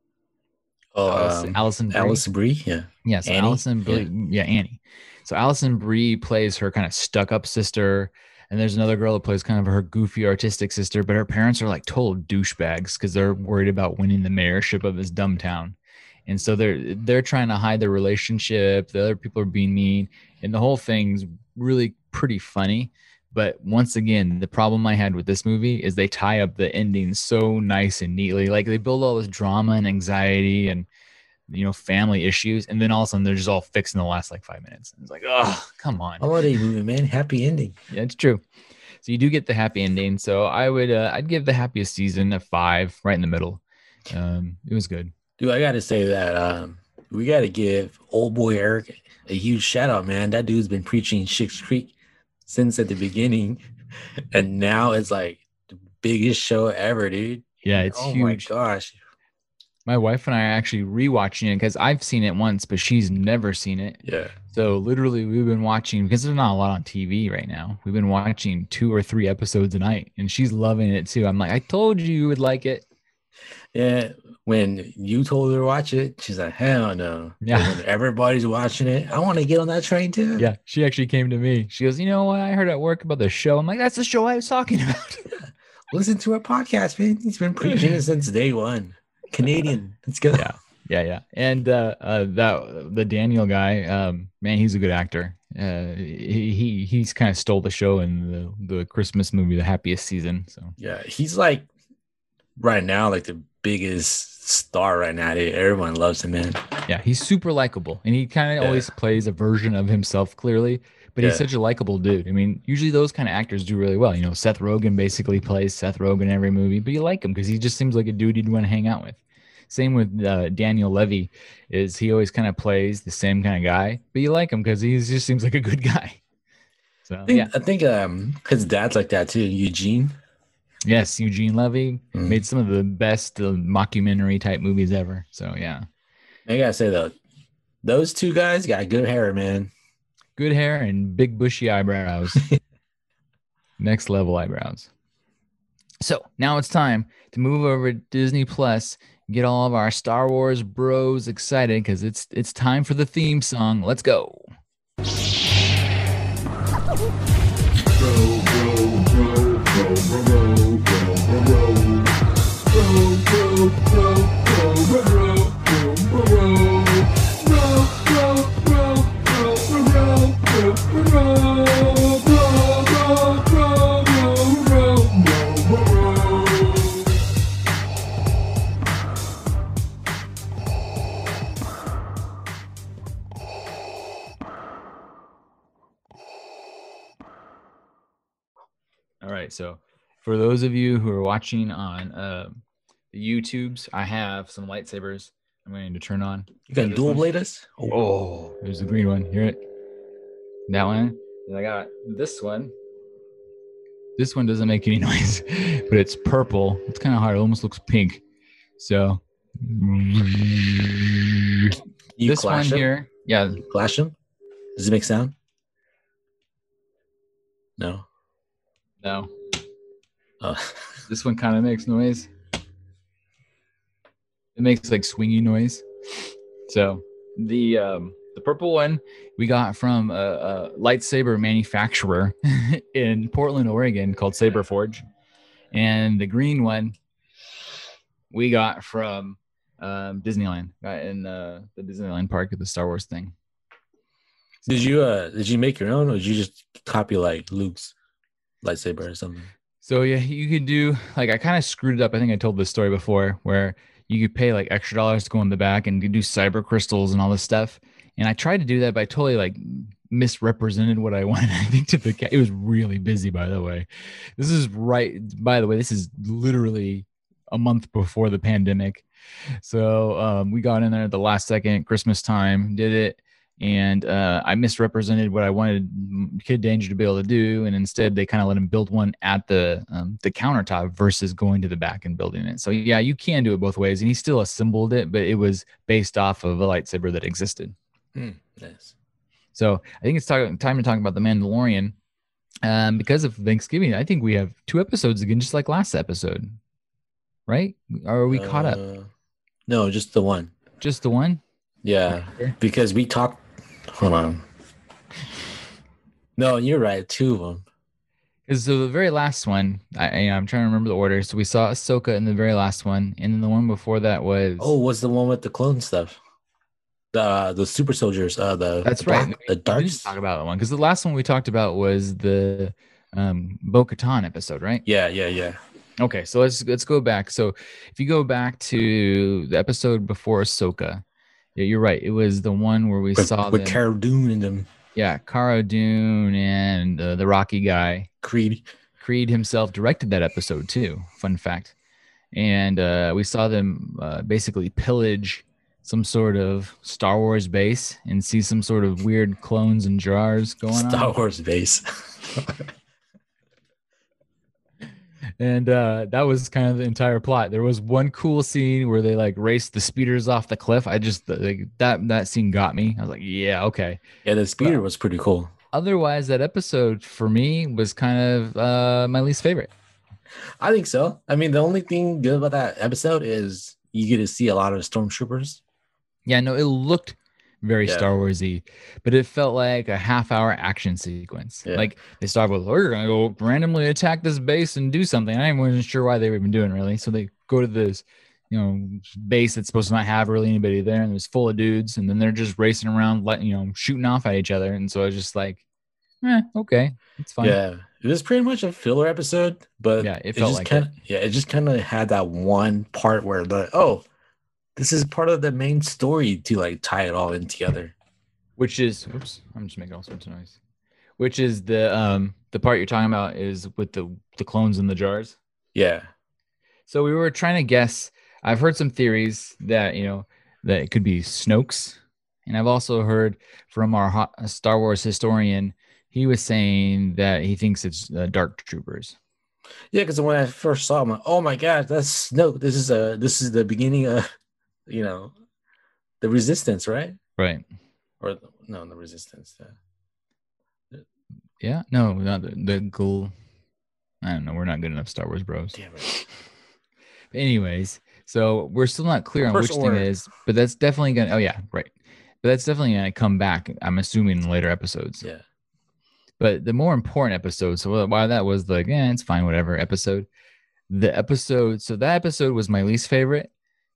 Oh, Alice, um, Alison Brie. Alice Brie. Yeah. Yeah, so Annie? Alison Brie, yeah. Annie. So Alison Brie plays her kind of stuck up sister, and there's another girl that plays kind of her goofy artistic sister, but her parents are like total douchebags because they're worried about winning the mayorship of this dumb town. And so they're they're trying to hide their relationship. The other people are being mean, and the whole thing's really pretty funny. But once again, the problem I had with this movie is they tie up the ending so nice and neatly. Like they build all this drama and anxiety and you know family issues, and then all of a sudden they're just all fixed in the last like five minutes. It's like, oh, come on. Holiday movie, man. Happy ending. Yeah, it's true. So you do get the happy ending. So I would, uh, I'd give the happiest season a five, right in the middle. Um, it was good. Dude, I gotta say that um, we gotta give old boy Eric a huge shout out, man. That dude's been preaching Schitt's Creek since at the beginning, [LAUGHS] and now it's like the biggest show ever, dude. Yeah, it's oh my gosh. My wife and I are actually rewatching it because I've seen it once, but she's never seen it. Yeah. So literally, we've been watching because there's not a lot on TV right now. We've been watching two or three episodes a night, and she's loving it too. I'm like, I told you you would like it. Yeah. When you told her to watch it, she's like, hell no. Yeah. Everybody's watching it, I want to get on that train too. Yeah, she actually came to me. She goes, you know what? I heard at work about the show. I'm like, that's the show I was talking [LAUGHS] about. [LAUGHS] Listen to our podcast, man. He's been preaching it since day one. Canadian. [LAUGHS] Let's go. Yeah. yeah, yeah. And uh, uh, that the Daniel guy, um, man, he's a good actor. Uh, he, he he's kind of stole the show in the the Christmas movie, The Happiest Season. So Yeah, he's like right now, like the biggest star right now. Dude. Everyone loves him, man. yeah, he's super likable, and he kind of Yeah. always plays a version of himself clearly. But he's such a likable dude. I mean, usually those kind of actors do really well. You know, Seth Rogen basically plays Seth Rogen in every movie, but you like him because he just seems like a dude you'd want to hang out with. Same with uh, Daniel Levy, is he always kind of plays the same kind of guy, but you like him because he just seems like a good guy. [LAUGHS] So I think, yeah, I think um his dad's like that too, Eugene. yes, Eugene Levy Mm. made some of the best uh, mockumentary type movies ever. So yeah, I gotta say though, those two guys got good hair, man. Good hair and big bushy eyebrows. [LAUGHS] Next level eyebrows. So now it's time to move over to Disney Plus, get all of our Star Wars bros excited because it's it's time for the theme song. Let's go. All for those of you who are watching on uh, the YouTubes, I have some lightsabers I'm going to turn on. You got dual one? blade us? Oh, there's the green one. Hear it? That one. And I got this one. This one doesn't make any [LAUGHS] noise, but it's purple. It's kind of hard. It almost looks pink. So You this one 'em? here, yeah, You clash them? Does it make sound? No. no, Oh. [LAUGHS] this one kind of makes noise. It makes like swingy noise. So the um, the purple one we got from a, a lightsaber manufacturer [LAUGHS] in Portland, Oregon, called Saber Forge, and the green one we got from um, Disneyland, got in uh, the Disneyland park at the Star Wars thing. did you uh did you make your own or did you just copy like Luke's lightsaber or something? So yeah, you could do like I kind of screwed it up. I think I told this story before where you could pay like extra dollars to go in the back and do kyber crystals and all this stuff. And I tried to do that, but I totally like misrepresented what I [LAUGHS] wanted. I think to the cat. It was really busy, by the way. This is right. By the way, this is literally a month before the pandemic. So um, we got in there at the last second, Christmas time, did it, and uh, I misrepresented what I wanted Kid Danger to be able to do, and instead they kind of let him build one at the um, the countertop versus going to the back and building it. So yeah, you can do it both ways, and he still assembled it, but it was based off of a lightsaber that existed. Hmm, nice. So I think it's talk- time to talk about the Mandalorian. Um, because of Thanksgiving, I think we have two episodes again, just like last episode, right? Or are we caught up? Uh, No, just the one. Just the one? Yeah, because we talked. Hold on. No, you're right. Two of them. Because so the very last one, I, I'm trying to remember the order. So we saw Ahsoka in the very last one, and then the one before that was Oh, what's the one with the clone stuff? The the super soldiers. Uh, the That's the right. black- the dark. talk about that one because the last one we talked about was the um Bo Katan episode, right? Yeah, yeah, yeah. Okay, so let's let's go back. So if you go back to the episode before Ahsoka, yeah, you're right. It was the one where we With, saw with them- Cara Dune and them yeah, Cara Dune and uh, the Rocky guy. Creed. Creed himself directed that episode too. Fun fact. And uh, we saw them uh, basically pillage some sort of Star Wars base and see some sort of weird clones and jars going Star on. Star Wars base. [LAUGHS] And uh, that was kind of the entire plot. There was one cool scene where they like raced the speeders off the cliff. I just like that that scene got me. I was like, yeah, okay. yeah, the speeder was pretty cool. Otherwise, that episode for me was kind of uh, my least favorite. I think so. I mean, the only thing good about that episode is you get to see a lot of stormtroopers. Yeah, no, it looked very Yeah. Star Warsy, but it felt like a half hour action sequence. Yeah. Like they start with, we're gonna go randomly attack this base and do something. I wasn't sure why they were even doing it really. So they go to this, you know, base that's supposed to not have really anybody there, and it's full of dudes, and then they're just racing around, letting you know, shooting off at each other. And so I was just like, eh, okay, it's fine. Yeah, it was pretty much a filler episode, but Yeah, it it felt just like kind of yeah, it just kind of had that one part where the oh, this is part of the main story to like tie it all in together. which is oops i'm just making all sorts of noise which is the um the part you're talking about is with the the clones in the jars Yeah, so we were trying to guess i've heard some theories that you know that it could be Snokes and i've also heard from our uh, star wars historian he was saying that he thinks it's uh, dark troopers yeah. Because when I first saw him, like, oh my god, that's no. This is a this is the beginning of you know the resistance, right? right Or no, the resistance. Uh, yeah no not the, the ghoul i don't know we're not good enough star wars bros damn it. [LAUGHS] anyways so we're still not clear on First which order. thing it is but that's definitely gonna oh yeah right but that's definitely gonna come back i'm assuming in later episodes Yeah. but the more important episode so why that was like yeah it's fine whatever episode the episode so that episode was my least favorite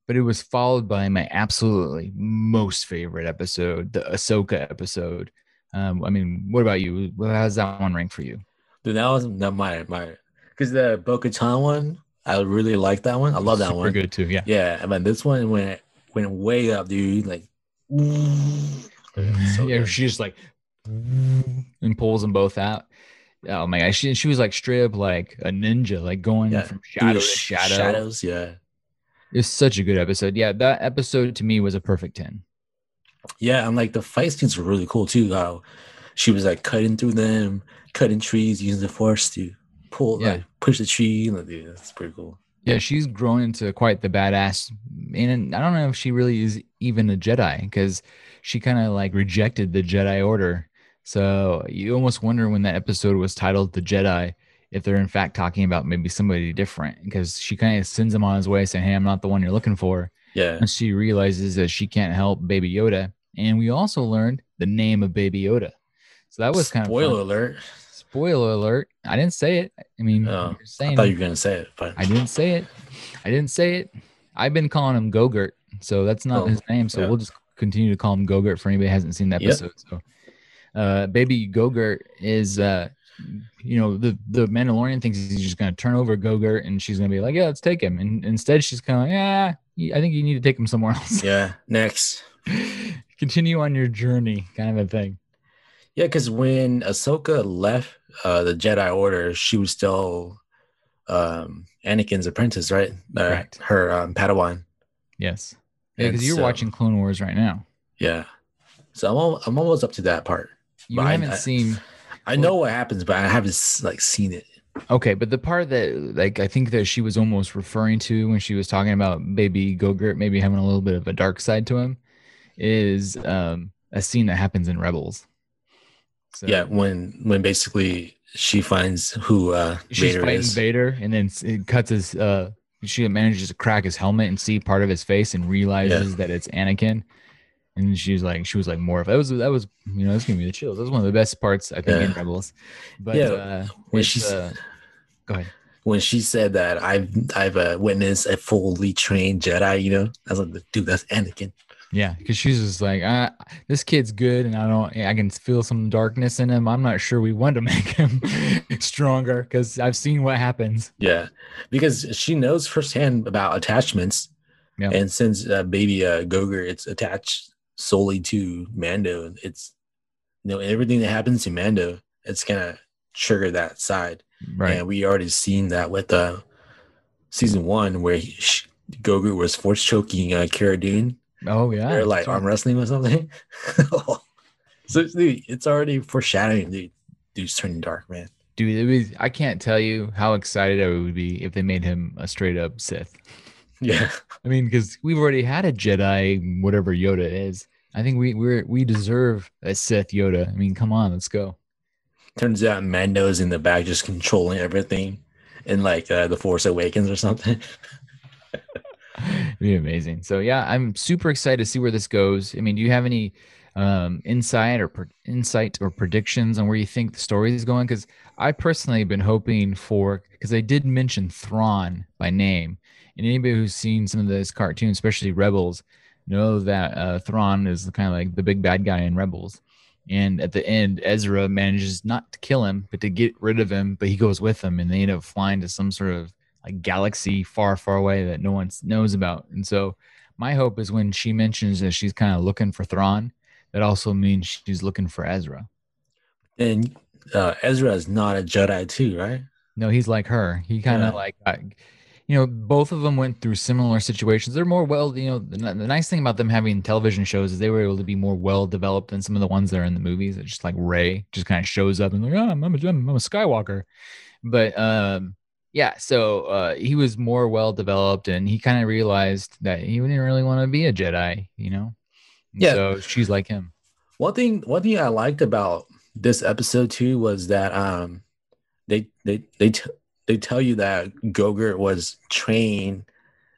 but it was followed by my absolutely most favorite episode the ahsoka episode um, i mean what about you how's that one rank for you Dude, that was not my my because the Bo Katan one, I really like that one. I love that Super one. good too yeah Yeah, I mean this one went went way up, dude. Like, so yeah, she just like and pulls them both out. Oh my gosh, she, she was like straight up like a ninja, like going Yeah, from shadow the to shadow. shadows. Yeah, It's such a good episode. Yeah, that episode to me was a perfect 10. yeah, and like the fight scenes were really cool too. How she was like cutting through them, cutting trees, using the force to pull, Yeah. like push the tree. Like, that's pretty cool. Yeah, she's grown into quite the badass. And I don't know if she really is even a Jedi because she kind of like rejected the Jedi Order. So you almost wonder when that episode was titled The Jedi if they're in fact talking about maybe somebody different because she kind of sends him on his way saying, Hey, I'm not the one you're looking for. Yeah, And she realizes that she can't help Baby Yoda. And we also learned the name of Baby Yoda. So that was kind spoiler of fun. alert. Spoiler alert. I didn't say it. I mean, Oh, I thought you were gonna say it, but I didn't say it. I didn't say it. I've been calling him Gogurt, so that's not Oh, his name. So yeah. we'll just continue to call him Gogurt for anybody who hasn't seen the Yep. episode. So, uh, baby Gogurt is, uh, you know, the the Mandalorian thinks he's just gonna turn over Gogurt, and she's gonna be like, "Yeah, let's take him." And instead, she's kind of like, "Yeah, I think you need to take him somewhere else. yeah. Next, [LAUGHS] Continue on your journey," kind of a thing. yeah, because when Ahsoka left uh, the Jedi Order, she was still um Anakin's apprentice, right? Uh, Correct. Her um, Padawan. Yes, because you're so- watching Clone Wars right now. Yeah. So I'm al- I'm almost up to that part. You haven't I- seen. I know what happens, but I haven't like seen it. Okay, but the part that like I think that she was almost referring to when she was talking about baby Gogurt maybe having a little bit of a dark side to him is um a scene that happens in Rebels. So Yeah, when when basically she finds who uh she's Vader fighting is. Vader, and then it cuts his. uh She manages to crack his helmet and see part of his face, and realizes that it's Anakin. And she's like, she was like more of that was that was you know that's gonna be the chills. That was one of the best parts I think in Rebels. But Yeah, uh, when uh, go ahead. when she said that I've I've uh, witnessed a fully trained Jedi, you know, I was like, dude, that's Anakin. Yeah, because she's just like, ah, this kid's good, and I don't, I can feel some darkness in him. I'm not sure we want to [LAUGHS] make him stronger because I've seen what happens. Yeah, because she knows firsthand about attachments, Yeah. and since uh, baby uh, Goger, it's attached solely to Mando. It's you know everything that happens to Mando, it's gonna trigger that side, Right. and we already seen that with uh, season one where he, sh Goger was force choking uh, Cara Dune. oh yeah. Like arm wrestling or something. [LAUGHS] so dude, it's already foreshadowing. Dude, dude's turning dark, man. Dude, it was, I can't tell you how excited I would be if they made him a straight up Sith. Yeah, I mean, because we've already had a Jedi, whatever Yoda is. I think we we we deserve a Sith Yoda. I mean, come on, let's go. turns out Mando's in the back just controlling everything, in like uh, the Force Awakens or something. It'd be amazing. So yeah, I'm super excited to see where this goes. I mean, do you have any um, insight or insight or predictions on where you think the story is going? Because I personally have been hoping for because they did mention Thrawn by name, and anybody who's seen some of this cartoon, especially Rebels, know that uh, Thrawn is kind of like the big bad guy in Rebels. And at the end, Ezra manages not to kill him, but to get rid of him. But he goes with him, and they end up flying to some sort of like galaxy far, far away that no one knows about. And so, my hope is when she mentions that she's kind of looking for Thrawn, that also means she's looking for Ezra. And uh, Ezra is not a Jedi too, right? No, he's like her. He kind of Yeah. like, you know, both of them went through similar situations. They're more well, you know, the, the nice thing about them having television shows is they were able to be more well developed than some of the ones that are in the movies. It's just like Rey just kind of shows up and like, oh, I'm, a, I'm a Skywalker. But um, yeah, so uh, he was more well developed and he kind of realized that he didn't really want to be a Jedi, you know? And Yeah. So she's like him. One thing, one thing I liked about this episode too was that um, they they they t- they tell you that Goger was trained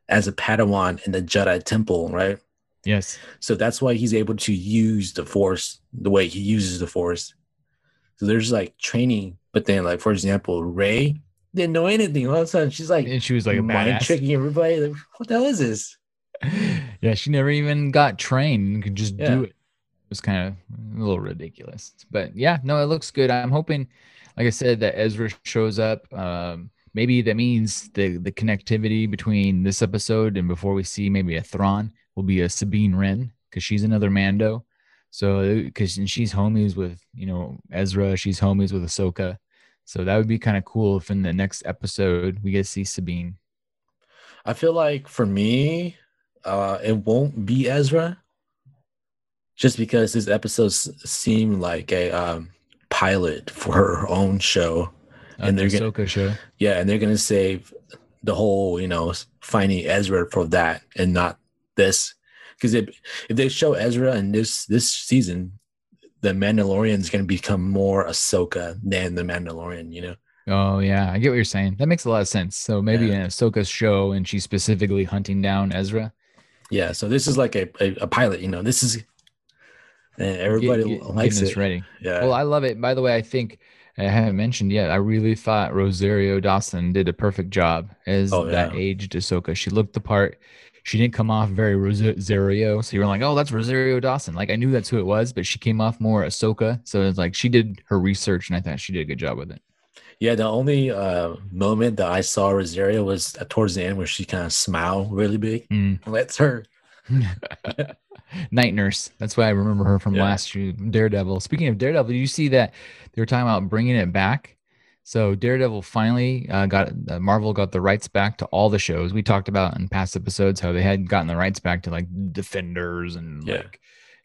as a Padawan in the Jedi Temple, right? Yes. So that's why he's able to use the Force the way he uses the Force. So there's like training, but then like for example, Rey didn't know anything. All of a sudden, she's like And she was like a mind tricking everybody. Like, what the hell is this? [LAUGHS] yeah, she never even got trained and could just Yeah. do it. Was kind of a little ridiculous. But yeah, no, it looks good. I'm hoping, like I said, that Ezra shows up. Um, maybe that means the the connectivity between this episode and before we see maybe a Thrawn will be a Sabine Wren because she's another Mando. So because she's homies with you know Ezra, she's homies with Ahsoka. So that would be kind of cool if in the next episode we get to see Sabine. I feel like for me, uh, it won't be Ezra, just because this episode seemed like a um, pilot for her own show. And And they're gonna- show. Yeah, and they're gonna save the whole, you know, finding Ezra for that and not this. Because if if they show Ezra in this this season, the Mandalorian is gonna become more Ahsoka than the Mandalorian. You know. Oh yeah, I get what you're saying. That makes a lot of sense. So maybe Yeah. in Ahsoka's show, and she's specifically hunting down Ezra. Yeah. So this is like a a, a pilot. You know, this is. And everybody Get- get- likes it. ready. Yeah. Well, I love it. By the way, I think I haven't mentioned yet. I really thought Rosario Dawson did a perfect job as Oh, that yeah. aged Ahsoka. She looked the part. She didn't come off very Rosario, so you're like, oh, that's Rosario Dawson. Like I knew that's who it was, but she came off more Ahsoka. So it's like she did her research, and I thought she did a good job with it. Yeah, the only uh, moment that I saw Rosario was towards the end where she kind of smiled really big. Mm. That's her. [LAUGHS] Night Nurse. That's why I remember her from Yeah. last year. Daredevil. Speaking of Daredevil, did you see that they were talking about bringing it back? So Daredevil finally uh, got uh, Marvel got the rights back to all the shows we talked about in past episodes. How they had gotten the rights back to like Defenders and Yeah. like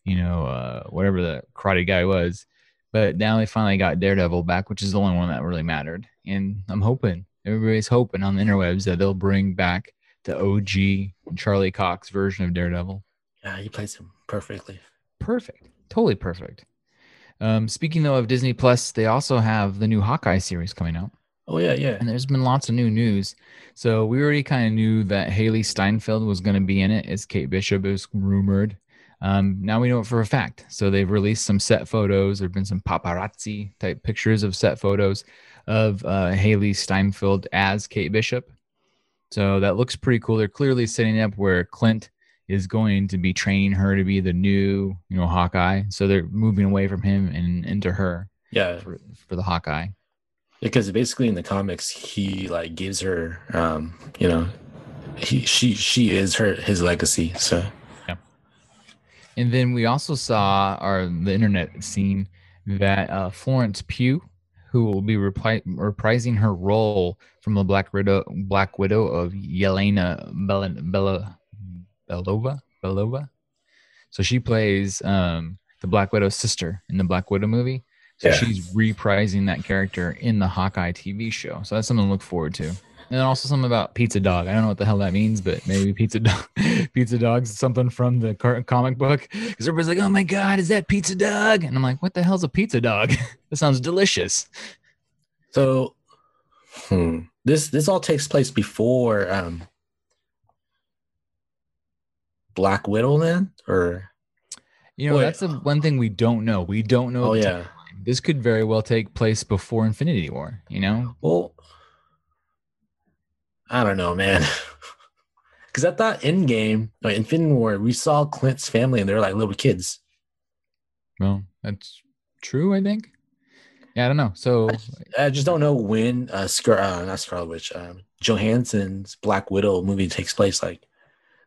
you know uh, whatever the karate guy was. But now they finally got Daredevil back, which is the only one that really mattered. And I'm hoping everybody's hoping on the interwebs that they'll bring back the OG Charlie Cox version of Daredevil. Yeah, he plays him perfectly. Perfect. Totally perfect. Um, speaking though of Disney Plus, they also have the new Hawkeye series coming out, Oh yeah, yeah. and there's been lots of new news. So we already kind of knew that Hailee Steinfeld was going to be in it as Kate Bishop. Was rumored. Um, now we know it for a fact. So they've released some set photos. There've been some paparazzi type pictures of set photos of uh, Hailee Steinfeld as Kate Bishop. So that looks pretty cool. They're clearly setting up where Clint is going to be training her to be the new, you know, Hawkeye. So they're moving away from him and into her Yeah, for, for the Hawkeye. because basically in the comics he like gives her um you know he she she is her his legacy so yeah. And then we also saw, or the internet seen, that uh, Florence Pugh, who will be repri- reprising her role from the Black Widow, Black Widow of Yelena Bella, Bella, Belova, Belova. So she plays um, the Black Widow's sister in the Black Widow movie. So Yeah. she's reprising that character in the Hawkeye TV show. So that's something to look forward to. And then also something about Pizza Dog. I don't know what the hell that means, but maybe Pizza Dog, [LAUGHS] Pizza Dog's something from the comic book. Because everybody's like, "Oh my God, is that Pizza Dog?" And I'm like, "What the hell's a Pizza Dog? [LAUGHS] that sounds delicious." so hmm, this this all takes place before um black widow then or You know, Wait. that's the one thing we don't know. We don't know. oh yeah timeline. this could very well take place before Infinity War. You know, well i don't know man [LAUGHS] because i thought in game or infinity war we saw clint's family and they're like little kids well, that's true. I think. Yeah, I don't know. So I just don't know when uh, Scar- uh not Scarlet Witch, um, Johansson's Black Widow movie takes place. Like,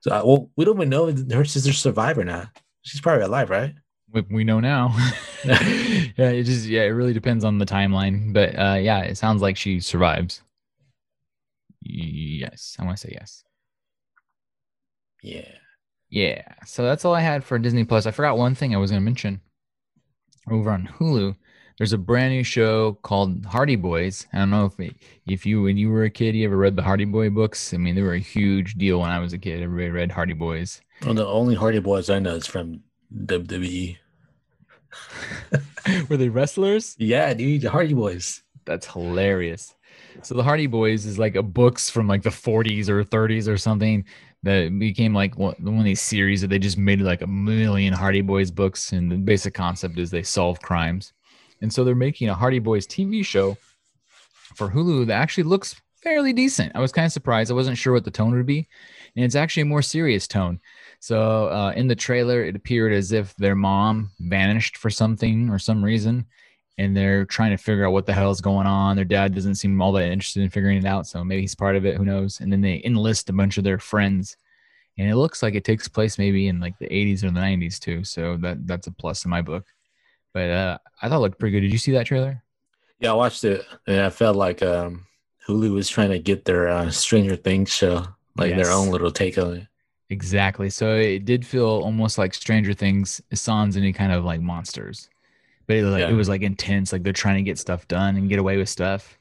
so uh, well, we don't even know if her sister's survived or not. She's probably alive, right? we, we know now. [LAUGHS] [LAUGHS] yeah, it just yeah, it really depends on the timeline. But uh, yeah, it sounds like she survives. Yes, I want to say yes. Yeah. Yeah. So that's all I had for Disney Plus. I forgot one thing I was going to mention. Over on Hulu, there's a brand new show called Hardy Boys. I don't know if if you when you were a kid, you ever read the Hardy Boy books. I mean, they were a huge deal when I was a kid. Everybody read Hardy Boys. Well, the only Hardy Boys I know is from WWE. [LAUGHS] were they wrestlers? Yeah, dude, the Hardy Boys. That's hilarious. So the Hardy Boys is like a books from like the 40s or 30s or something that became like one, one of these series that they just made like a million Hardy Boys books, and the basic concept is they solve crimes. And so they're making a Hardy Boys TV show for Hulu that actually looks fairly decent. I was kind of surprised. I wasn't sure what the tone would be, and it's actually a more serious tone. So uh, in the trailer, it appeared as if their mom vanished for something or some reason, and they're trying to figure out what the hell is going on. Their dad doesn't seem all that interested in figuring it out, so maybe he's part of it. Who knows? And then they enlist a bunch of their friends, and it looks like it takes place maybe in like the 80s or the 90s too. So that that's a plus in my book. But uh, I thought it looked pretty good. Did you see that trailer? Yeah, I watched it, and I felt like um, Hulu was trying to get their uh, Stranger Things show, like Yes. their own little take on it. Exactly. So it did feel almost like Stranger Things sans any kind of like monsters. But it, like, Yeah. it was like intense. Like they're trying to get stuff done and get away with stuff.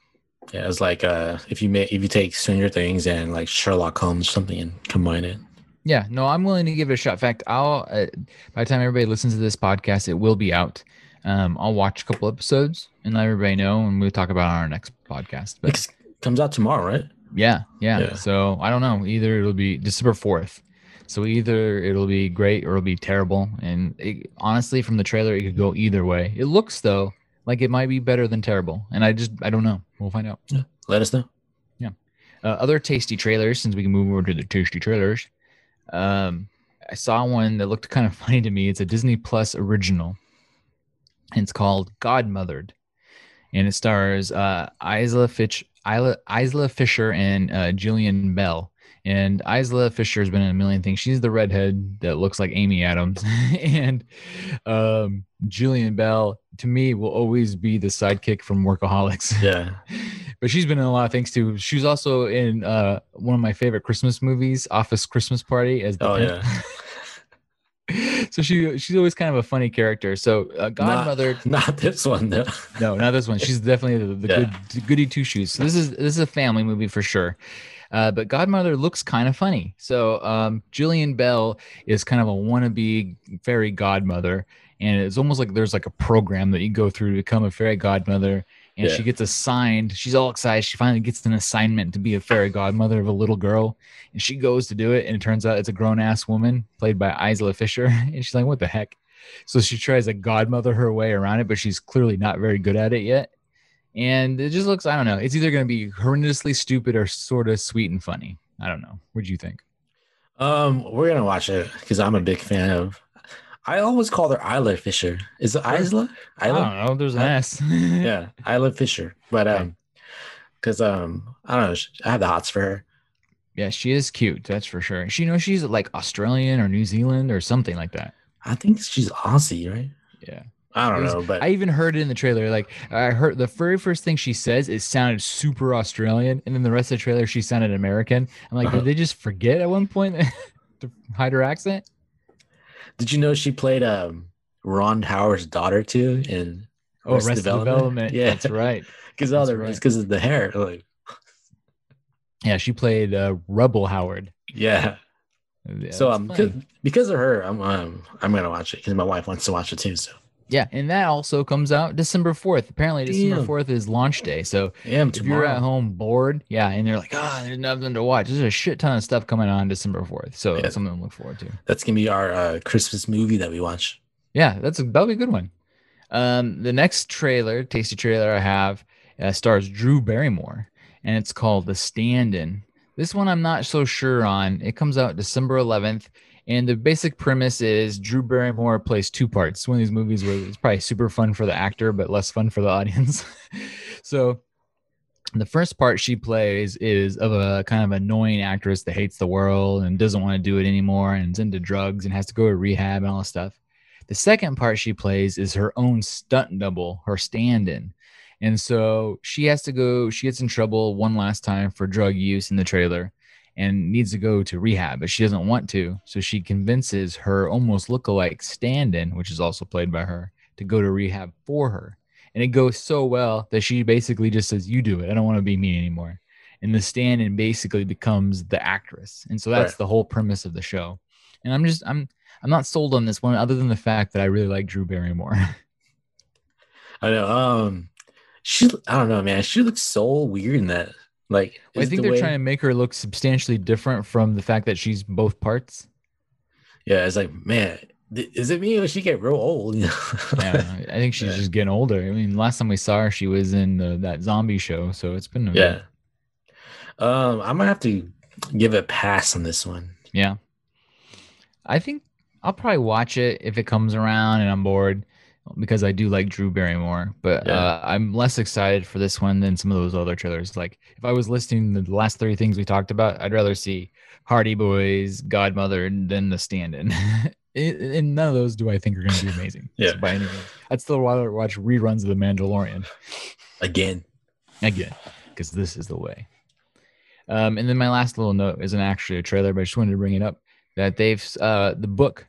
Yeah, it's like uh, if you make if you take Stranger Things and like Sherlock Holmes something and combine it. Yeah, no, I'm willing to give it a shot. In fact, I'll uh, by the time everybody listens to this podcast, it will be out. Um, I'll watch a couple episodes and let everybody know, and we'll talk about on our next podcast. But It comes out tomorrow, right? yeah, yeah, Yeah. So I don't know. Either it'll be December fourth. So either it'll be great or it'll be terrible. And it, honestly, from the trailer, it could go either way. It looks though like it might be better than terrible, and I just I don't know. We'll find out. Yeah. Let us know. uh, other tasty trailers since we can move over to the tasty trailers um i saw one that looked kind of [LAUGHS] funny to me it's a disney plus original it's called godmothered and it stars uh isla fitch isla, isla fisher and uh jillian bell and isla fisher has been in a million things she's the redhead that looks like amy adams [LAUGHS] and um jillian bell to me will always be the sidekick from workaholics [LAUGHS] Yeah. but she's been in a lot of things too. She was also in uh, one of my favorite Christmas movies, Office Christmas Party, as the Oh pimp. yeah. [LAUGHS] so she she's always kind of a funny character. So uh, Godmother, [LAUGHS] Not this one though. no, not this one. She's definitely the, the Yeah. good goody two shoes. So this is this is a family movie for sure. Uh, but Godmother looks kind of funny. So um, Jillian Bell is kind of a wannabe fairy godmother, and it's almost like there's like a program that you go through to become a fairy godmother. And Yeah. she gets assigned. She's all excited. She finally gets an assignment to be a fairy godmother of a little girl, and she goes to do it. And it turns out it's a grown ass woman played by Isla Fisher, [LAUGHS] and she's like, "What the heck?" So she tries to godmother her way around it, but she's clearly not very good at it yet. And it just looks, I don't know. It's either going to be horrendously stupid or sort of sweet and funny. I don't know. What do you think? Um, we're gonna watch it because I'm a big fan of. I always call her Isla Fisher. Is it Isla? I Isla? don't know. There's an S. [LAUGHS] Yeah, Isla Fisher. But um, because um, I don't know. I have the hots for her. Yeah, she is cute. That's for sure. She knows she's like Australian or New Zealand or something like that. I think she's Aussie, right? Yeah. I don't was- know, but I even heard it in the trailer. Like I heard the very first thing she says, it sounded super Australian, and then the rest of the trailer she sounded American. I'm like, Uh-huh. [LAUGHS] did they just forget at one point [LAUGHS] to hide her accent? Did you know she played um Ron Howard's daughter too in Oh, Arrested Development. [LAUGHS] Yeah, that's right. Because all the right. because of the hair. Like, [LAUGHS] Yeah, she played uh, Rebel Howard. yeah. Yeah, so um, because, because of her, I'm um, I'm gonna watch it because my wife wants to watch it too. So yeah, and that also comes out December 4th. Apparently, December 4th is launch day. So yeah, if you're at home bored, yeah, and you're like, ah, there's nothing to watch. There's a shit ton of stuff coming on December 4th. So Yeah. that's something to look forward to. that's gonna be our uh, Christmas movie that we watch. Yeah, that's a, that'll be a good one. Um, the next trailer, tasty trailer I have, uh, stars Drew Barrymore, and it's called The Stand-In. This one I'm not so sure on. It comes out December 11th, and the basic premise is Drew Barrymore plays two parts. One of these movies where it's probably super fun for the actor, but less fun for the audience. [LAUGHS] so the first part she plays is of a kind of annoying actress that hates the world and doesn't want to do it anymore and is into drugs and has to go to rehab and all this stuff. The second part she plays is her own stunt double, her stand in. And so she has to go, she gets in trouble one last time for drug use in the trailer and needs to go to rehab, but she doesn't want to. So she convinces her almost lookalike stand in, which is also played by her, to go to rehab for her. And it goes so well that she basically just says, You do it. I don't want to be me anymore. And the stand in basically becomes the actress. And so that's Right. the whole premise of the show. And I'm just, I'm, I'm not sold on this one other than the fact that I really like Drew Barrymore. [LAUGHS] I know. Um, she. I don't know, man. She looks so weird in that. Like, I think the they're way- trying to make her look substantially different from the fact that she's both parts. Yeah, it's like, man, th- is it me or she get real old? [LAUGHS] Yeah, I think she's Yeah. just getting older. I mean, last time we saw her, she was in the, that zombie show, so it's been a yeah. Um, I'm gonna have to give it a pass on this one. Yeah. I think I'll probably watch it if it comes around and I'm bored because I do like Drew Barrymore. But Yeah. uh, I'm less excited for this one than some of those other trailers. Like if I was listing the last three things we talked about, I'd rather see Hardy Boys, Godmother, than The Stand In. [LAUGHS] and none of those do I think are going to be [LAUGHS] amazing. Yeah. By any means. I'd still rather watch reruns of The Mandalorian Again. again because this is the way um, and then my last little note isn't actually a trailer but i just wanted to bring it up that they've uh, the book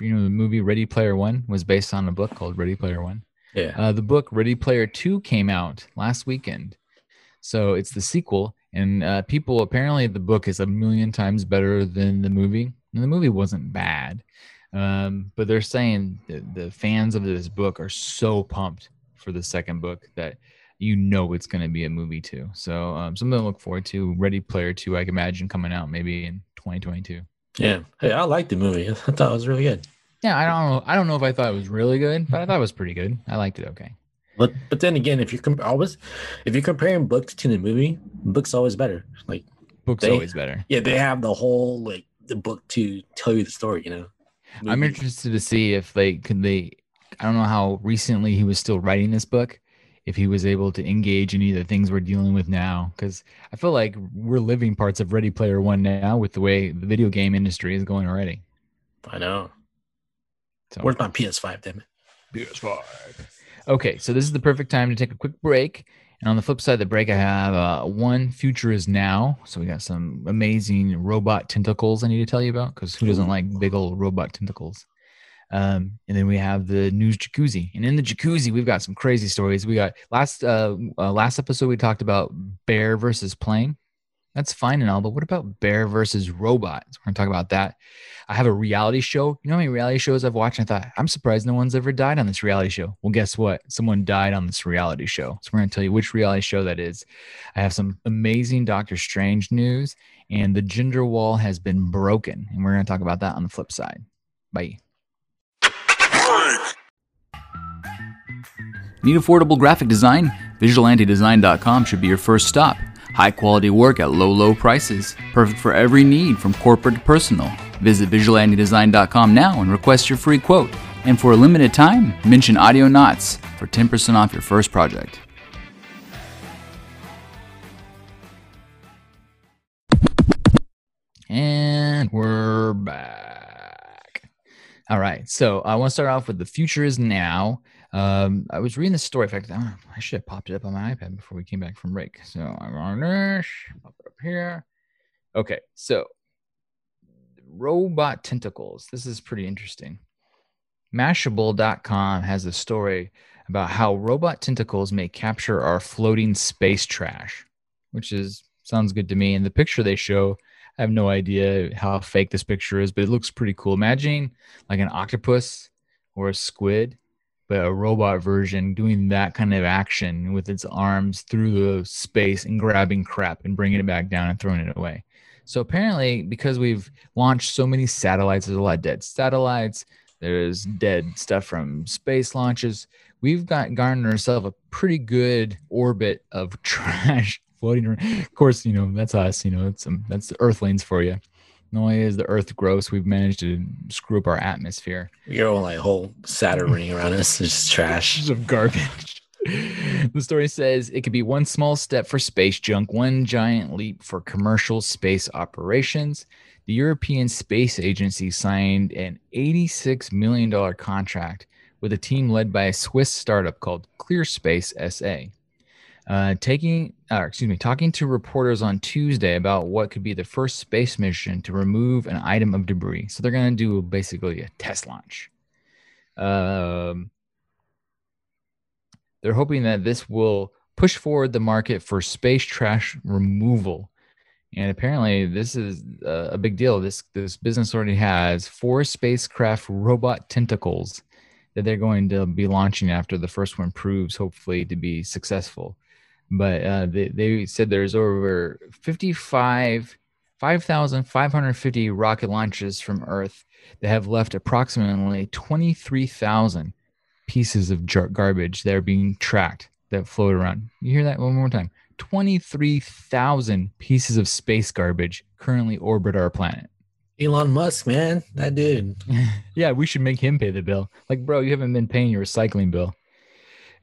you know the movie ready player one was based on a book called ready player one Yeah. uh, the book ready player two came out last weekend so it's the sequel and uh, people apparently the book is a million times better than the movie and the movie wasn't bad um, but they're saying the fans of this book are so pumped for the second book that you know it's going to be a movie too. So um, something to look forward to. Ready Player Two, I can imagine coming out maybe in 2022. Yeah. Hey, I liked the movie. [LAUGHS] I thought it was really good. Yeah, I don't know. I don't know if I thought it was really good, but I thought it was pretty good. I liked it. Okay. But but then again, if you're com- always if you're comparing books to the movie, book's always better. Like Book's They- always better. yeah, they have the whole like the book to tell you the story. You know. I'm interested to see if they could they. I don't know how recently he was still writing this book. If he was able to engage in either things we're dealing with now, because I feel like we're living parts of Ready Player One now with the way the video game industry is going already. I know. So. Where's my PS5? Damn it. PS5. Okay, so this is the perfect time to take a quick break. And on the flip side of the break, I have uh, one future is now. So we got some amazing robot tentacles I need to tell you about because who doesn't like big old robot tentacles? Um, and then we have the news jacuzzi. And in the jacuzzi, we've got some crazy stories. We got last uh, uh last episode we talked about bear versus plane. That's fine and all, but what about bear versus robot? We're gonna talk about that. I have a reality show. You know how many reality shows I've watched? I thought I'm surprised no one's ever died on this reality show. Well, guess what? Someone died on this reality show. So we're gonna tell you which reality show that is. I have some amazing Doctor Strange news, and the gender wall has been broken, and we're gonna talk about that on the flip side. Bye. Need affordable graphic design? VisualAntiDesign.com should be your first stop. High quality work at low, low prices. Perfect for every need from corporate to personal. Visit VisualAntiDesign.com now and request your free quote. And for a limited time, mention Audionots for 10% off your first project. And we're back. All right. So I want to start off with the future is now. Um, I was reading the story. In fact, I I should have popped it up on my iPad before we came back from break. So I'm on this, pop it up here. Okay. So robot tentacles. This is pretty interesting. Mashable.com has a story about how robot tentacles may capture our floating space trash, which is sounds good to me. And the picture they show, I have no idea how fake this picture is, but it looks pretty cool. Imagine like an octopus or a squid, but a robot version doing that kind of action with its arms through the space and grabbing crap and bringing it back down and throwing it away. So apparently, because we've launched so many satellites, there's a lot of dead satellites. There's dead stuff from space launches. We've got garnered ourselves a pretty good orbit of [LAUGHS] trash floating around. [LAUGHS] Of course, you know that's us. You know, it's um, that's the Earthlings for you. Not only is the Earth gross, we've managed to screw up our atmosphere. Your whole like whole Saturn [LAUGHS] ring around us is just trash. Of garbage. [LAUGHS] the story says it could be one small step for space junk, one giant leap for commercial space operations. The European Space Agency signed an $86 million contract with a team led by a Swiss startup called ClearSpace SA. Uh, taking, uh, excuse me, talking to reporters on Tuesday about what could be the first space mission to remove an item of debris. So they're going to do basically a test launch. Um, they're hoping that this will push forward the market for space trash removal. And apparently, this is uh, a big deal. This this business already has four spacecraft robot tentacles that they're going to be launching after the first one proves, hopefully, to be successful. But uh, they, they said there's over 55, 5,550 rocket launches from Earth that have left approximately 23,000 pieces of jar- garbage that are being tracked that float around. You hear that one more time? 23,000 pieces of space garbage currently orbit our planet. Elon Musk, man, that dude. [LAUGHS] yeah, we should make him pay the bill. Like, bro, you haven't been paying your recycling bill.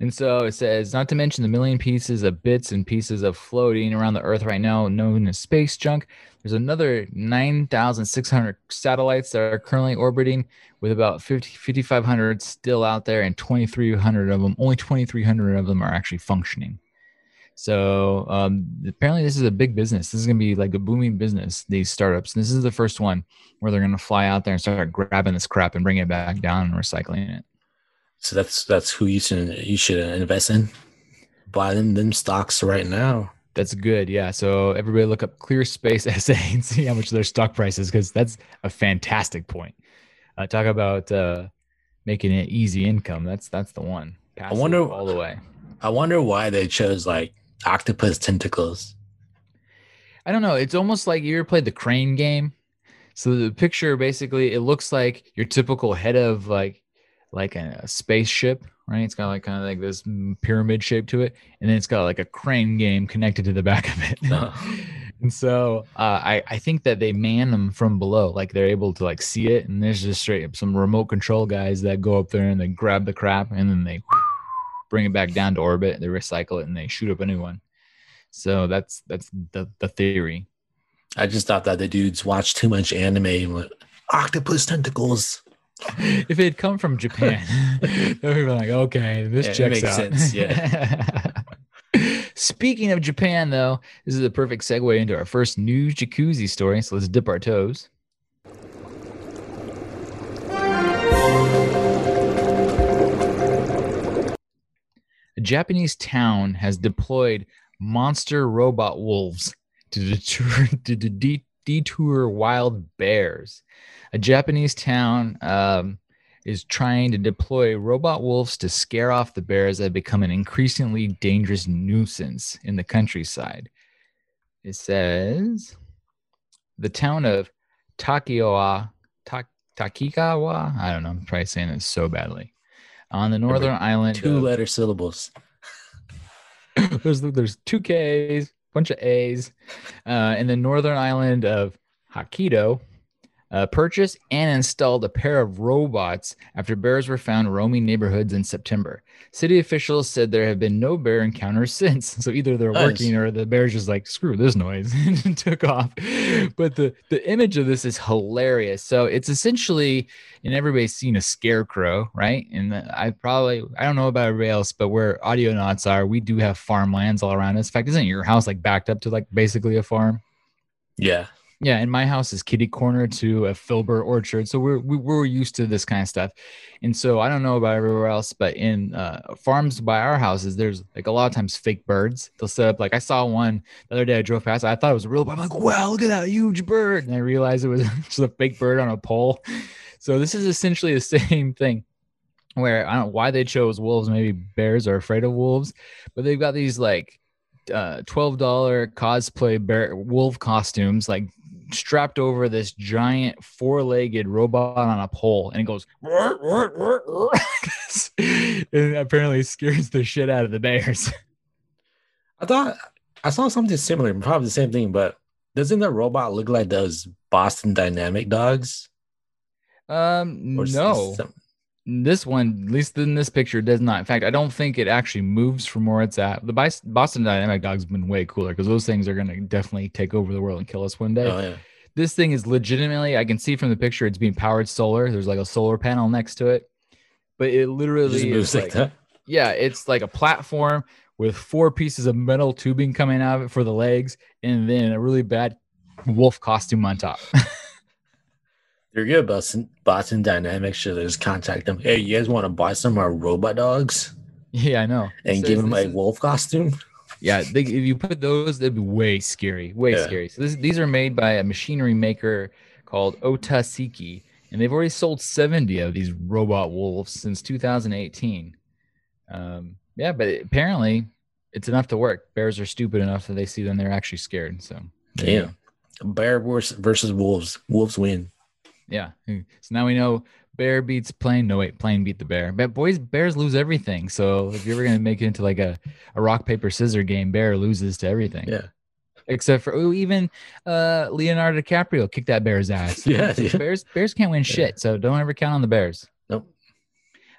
And so it says, not to mention the million pieces of bits and pieces of floating around the Earth right now, known as space junk. There's another 9,600 satellites that are currently orbiting, with about 50, 5,500 still out there, and 2,300 of them, only 2,300 of them are actually functioning. So um, apparently, this is a big business. This is going to be like a booming business. These startups. And this is the first one where they're going to fly out there and start grabbing this crap and bring it back down and recycling it. So that's that's who you should you should invest in. Buy them them stocks right now. That's good. Yeah. So everybody look up ClearSpace SA [LAUGHS] and see how much their stock price is because that's a fantastic point. Uh, talk about uh, making it easy income. That's that's the one. Passive I wonder all the way. I wonder why they chose like octopus tentacles. I don't know. It's almost like you ever played the crane game. So the picture basically it looks like your typical head of like like a, a spaceship, right? It's got like kind of like this pyramid shape to it, and then it's got like a crane game connected to the back of it. Uh-huh. [LAUGHS] and so uh, I I think that they man them from below, like they're able to like see it, and there's just straight up some remote control guys that go up there and they grab the crap and then they [LAUGHS] bring it back down to orbit, they recycle it, and they shoot up a new one. So that's that's the the theory. I just thought that the dudes watched too much anime. Went, Octopus tentacles if it had come from Japan, [LAUGHS] [LAUGHS] they would be like, okay, this yeah, checks out. Sense, yeah. [LAUGHS] Speaking of Japan, though, this is a perfect segue into our first news jacuzzi story. So let's dip our toes. A Japanese town has deployed monster robot wolves to deter to de- detour wild bears. A Japanese town um, is trying to deploy robot wolves to scare off the bears that have become an increasingly dangerous nuisance in the countryside. It says the town of Takioa, Ta- Takikawa, I don't know, I'm probably saying it so badly, on the northern island. Two of- letter syllables. [LAUGHS] there's there's two K's, bunch of A's, uh, in the northern island of Hokkaido. Uh, purchased and installed a pair of robots after bears were found roaming neighborhoods in September. City officials said there have been no bear encounters [LAUGHS] since. So either they're Nice. working or the bear's just like screw this noise [LAUGHS] and took off. But the the image of this is hilarious. So it's essentially, and everybody's seen a scarecrow, right? And I probably I don't know about everybody else, but where Audionots are, we do have farmlands all around us. In fact, isn't your house like backed up to like basically a farm? Yeah. Yeah, and my house is kitty corner to a filbert orchard, so we're we, we're used to this kind of stuff. And so I don't know about everywhere else, but in uh, farms by our houses, there's like a lot of times fake birds. They'll set up like I saw one the other day. I drove past. I thought it was a real bird. I'm like, wow, look at that huge bird, and I realized it was [LAUGHS] just a fake bird on a pole. [LAUGHS] So this is essentially the [LAUGHS] same thing. Where I don't know why they chose wolves. Maybe bears are afraid of wolves, but they've got these like uh, twelve dollar cosplay bear wolf costumes, like strapped over this giant four legged robot on a pole, and it goes [LAUGHS] and apparently scares the shit out of the bears. [LAUGHS] I thought I saw something similar, probably the same thing, but doesn't the robot look like those Boston Dynamic dogs? Um, Or no, some- this one, at least in this picture, does not. In fact, I don't think it actually moves from where it's at. The Boston Dynamic dog's been way cooler because those things are gonna definitely take over the world and kill us one day. Oh yeah. this thing is legitimately i can see from the picture it's being powered solar there's like a solar panel next to it but it It literally is moves like like, that. yeah it's like a platform with four pieces of metal tubing coming out of it for the legs and then a really bad wolf costume on top [LAUGHS] They're good, Boston Boston Dynamics should I just contact them. Hey, you guys want to buy some of our robot dogs [LAUGHS] yeah i know and It give them a is- wolf costume? yeah they, if you put those that'd be way scary way Yeah. scary so this, these are made by a machinery maker called Ohta Seiki and they've already sold 70 of these robot wolves since 2018 um, yeah but apparently it's enough to work bears are stupid enough that they see them they're actually scared so there you go. Damn. Bear versus, versus wolves. Wolves win. Yeah so now we know bear beats plane no wait plane beat the bear but boys bears lose everything so if you're ever going to make it into like a, a rock paper scissor game bear loses to everything Yeah. except for oh, even uh Leonardo DiCaprio kicked that bear's ass. [LAUGHS] Yeah, yeah. bears bears can't win shit, so don't ever count on the bears. Nope.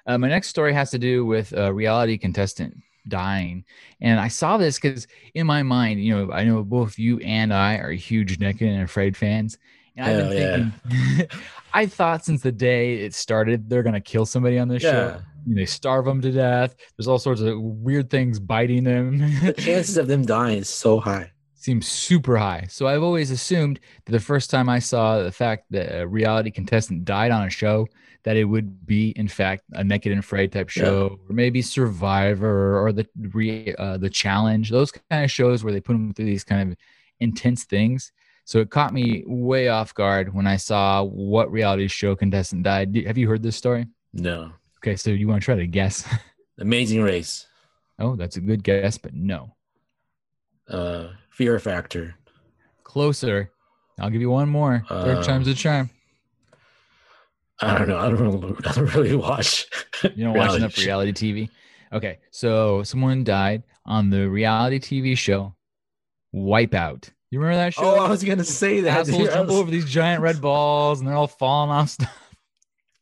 Uh, my next story has to do with a reality contestant dying, and I saw this because in my mind, you know, I know both you and I are huge Naked and Afraid fans, and I've been Hell thinking. [LAUGHS] I thought since the day it started, they're gonna kill somebody on this Yeah. show. Know, they starve them to death. There's all sorts of weird things biting them. The [LAUGHS] chances of them dying is so high. seems super high. So I've always assumed that the first time I saw the fact that a reality contestant died on a show, that it would be in fact a naked and afraid type Yeah. show, or maybe Survivor or the re, uh, the challenge, those kind of shows where they put them through these kind of intense things. So it caught me way off guard when I saw what reality show contestant died. Have you heard this story? No. Okay, so you want to try to guess? [LAUGHS] Amazing race. oh, that's a good guess, but no. Uh fear factor. Closer. I'll give you one more. Third Uh, time's a charm. I don't know. I don't really, I don't really watch. You don't watch enough reality TV. Okay, so someone died on the reality TV show Wipeout. You remember that show? Oh, I was gonna say that. Assholes jump over these giant red balls and they're all falling off stuff.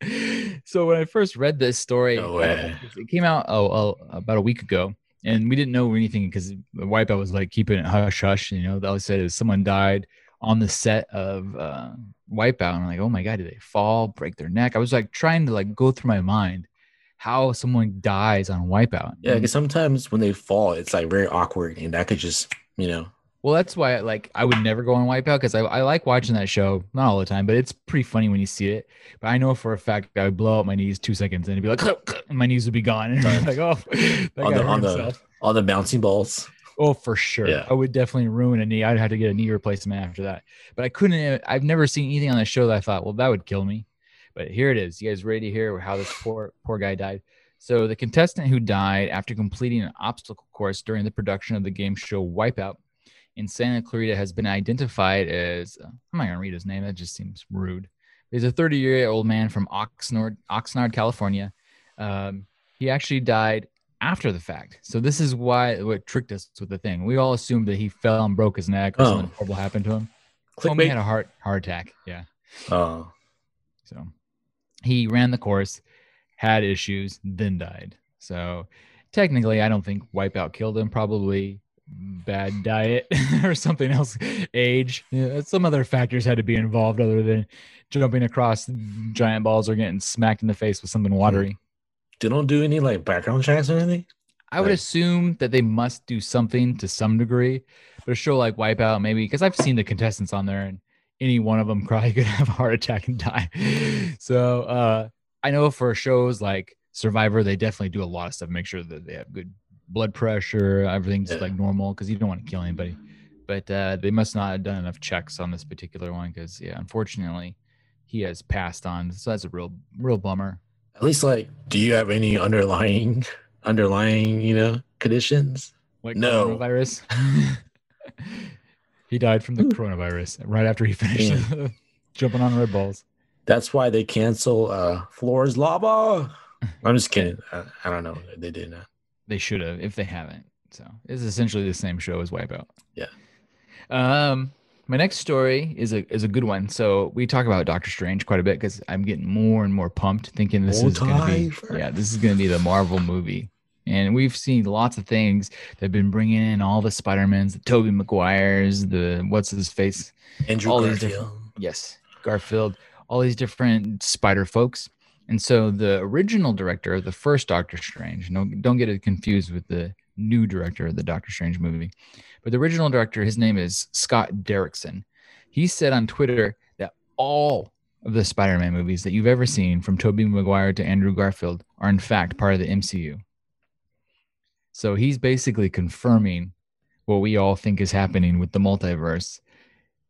[LAUGHS] so when I first read this story, No it came out oh, oh, about a week ago, and we didn't know anything because Wipeout was like keeping it hush hush. You know, all they said is someone died on the set of uh, Wipeout. And I'm like, oh my god, did they fall, break their neck? I was like trying to like go through my mind how someone dies on Wipeout. Yeah, because sometimes when they fall, it's like very awkward, and that could just, you know, Well, that's why like I would never go on Wipeout because I, I like watching that show, not all the time, but it's pretty funny when you see it. But I know for a fact I would blow out my knees two seconds and it'd be like, and my knees would be gone. And I'd be like, oh, on the on the on the bouncing balls. Oh, for sure. Yeah. I would definitely ruin a knee. I'd have to get a knee replacement after that. But I couldn't. Uh, I've never seen anything on the show that I thought, well, that would kill me. But here it is. You guys ready to hear how this poor poor guy died? So the contestant who died after completing an obstacle course during the production of the game show Wipeout in Santa Clarita has been identified as. uh, I'm not gonna read his name. That just seems rude. He's a 30 year old man from Oxnard, Oxnard, California. Um, he actually died after the fact. So this is why what tricked us with the thing. We all assumed that he fell and broke his neck or Oh. something horrible happened to him. Homie had a heart heart attack. Yeah. Oh, So he ran the course, had issues, then died. So technically, I don't think Wipeout killed him. Probably bad diet [LAUGHS] or something else, age. Yeah, some other factors had to be involved other than jumping across giant balls or getting smacked in the face with something watery. they don't do any like background checks or anything. I would assume that they must do something to some degree, but a show like Wipeout, maybe because I've seen the contestants on there and any one of them probably [LAUGHS] could have a heart attack and die. [LAUGHS] So uh, I know for shows like Survivor, they definitely do a lot of stuff, make sure that they have good blood pressure, everything's Yeah. like normal because you don't want to kill anybody. But uh, they must not have done enough checks on this particular one because, yeah, unfortunately, he has passed on. So that's a real, real bummer. At least like, do you have any underlying, [LAUGHS] underlying, you know, conditions? Like No. coronavirus. [LAUGHS] he died from the coronavirus right after he finished [LAUGHS] jumping on red balls. That's why they cancel uh Floor's Lava. I'm just kidding. I, I don't know. They did not. They should have if they haven't. So it's essentially the same show as Wipeout. Yeah. Um, my next story is a is a good one. So we talk about Doctor Strange quite a bit because I'm getting more and more pumped, thinking this is gonna be yeah, this is gonna be the Marvel movie. And we've seen lots of things that have been bringing in all the Spider-Mans, the Tobey Maguires, the what's his face, Andrew All these Garfield. Yes, Garfield, all these different spider folks. And so the original director of the first Doctor Strange, no, don't get it confused with the new director of the Doctor Strange movie, but the original director, his name is Scott Derrickson. He said on Twitter that all of the Spider Man movies that you've ever seen, from Tobey Maguire to Andrew Garfield, are in fact part of the MCU. So he's basically confirming what we all think is happening with the multiverse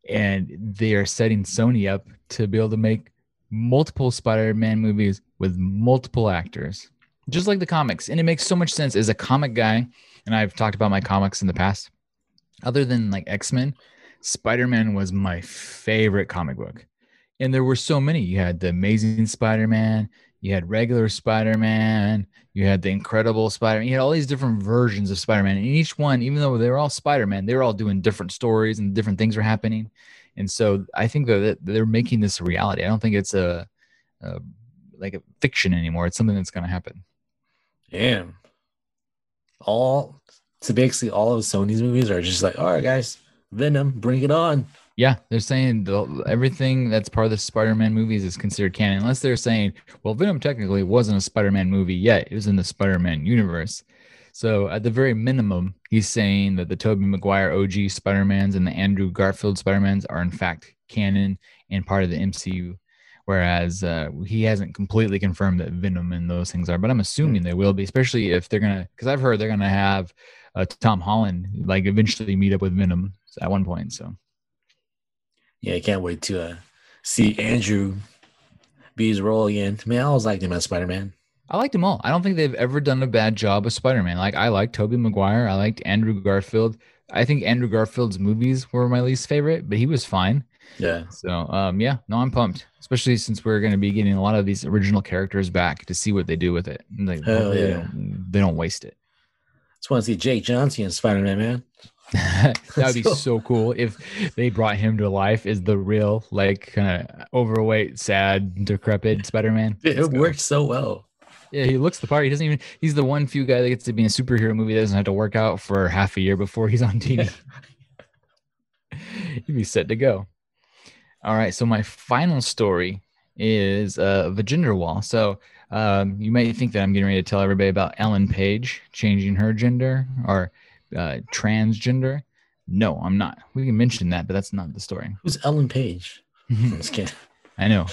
and they are setting Sony up to be able to make multiple Spider-Man movies with multiple actors, just like the comics. And it makes so much sense as a comic guy, and I've talked about my comics in the past. Other than like X-Men, Spider-Man was my favorite comic book. And there were so many. You had the Amazing Spider-Man, you had regular Spider-Man, you had the Incredible Spider-Man, you had all these different versions of Spider-Man. And each one, even though they were all Spider-Man, they were all doing different stories and different things were happening. And so I think that they're making this a reality. I don't think it's a, a like a fiction anymore. It's something that's going to happen. Damn. All so basically all of Sony's movies are just like, all right, guys, Venom, bring it on. Yeah, they're saying the, everything that's part of the Spider-Man movies is considered canon, unless they're saying, well, Venom technically wasn't a Spider-Man movie yet; it was in the Spider-Man universe. So at the very minimum, he's saying that the Tobey Maguire OG Spider-Mans and the Andrew Garfield Spider-Mans are in fact canon and part of the MCU. Whereas uh, he hasn't completely confirmed that Venom and those things are, but I'm assuming they will be, especially if they're gonna. Because I've heard they're gonna have uh, Tom Holland like eventually meet up with Venom at one point. So Yeah, I can't wait to uh, see Andrew his role again. Man, I always liked him as Spider Man. I liked them all. I don't think they've ever done a bad job of Spider-Man. Like I liked Tobey Maguire. I liked Andrew Garfield. I think Andrew Garfield's movies were my least favorite, but he was fine. Yeah. So um yeah, no, I'm pumped. Especially since we're gonna be getting a lot of these original characters back to see what they do with it. Like, Hell hopefully they, yeah. don't, they don't waste it. Just want to see Jake Johnson as Spider Man, man. [LAUGHS] that would be [LAUGHS] So- so cool if they brought him to life as the real, like kind of overweight, sad, decrepit Spider-Man. It Let's worked so well. Yeah, he looks the part. He doesn't even. He's the one few guy that gets to be in a superhero movie that doesn't have to work out for half a year before he's on TV. [LAUGHS] He'd be set to go. All right. So my final story is uh, gender wall. So um, you might think that I'm getting ready to tell everybody about Ellen Page changing her gender or uh, transgender. No, I'm not. We can mention that, but that's not the story. Who's Ellen Page? [LAUGHS] I'm just kidding. I know.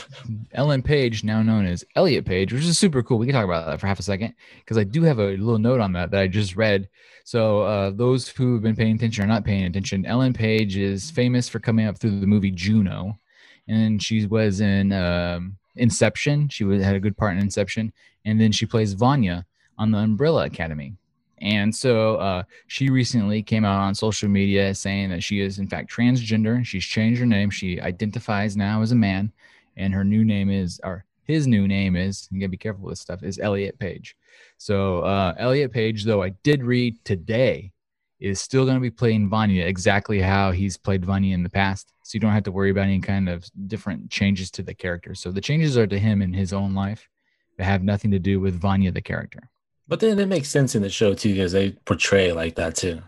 Ellen Page, now known as Elliot Page, which is super cool. We can talk about that for half a second because I do have a little note on that that I just read. So, uh, those who have been paying attention or not paying attention, Ellen Page is famous for coming up through the movie Juno, and she was in um, Inception. She was, had a good part in Inception, and then she plays Vanya on the Umbrella Academy. And so uh, she recently came out on social media saying that she is in fact transgender. She's changed her name. She identifies now as a man, and her new name is, or his new name is, you gotta be careful with this stuff, is Elliot Page. So uh, Elliot Page, though I did read today, is still going to be playing Vanya exactly how he's played Vanya in the past. So you don't have to worry about any kind of different changes to the character. So the changes are to him in his own life, but have nothing to do with Vanya the character. But then it makes sense in the show too because they portray like that too.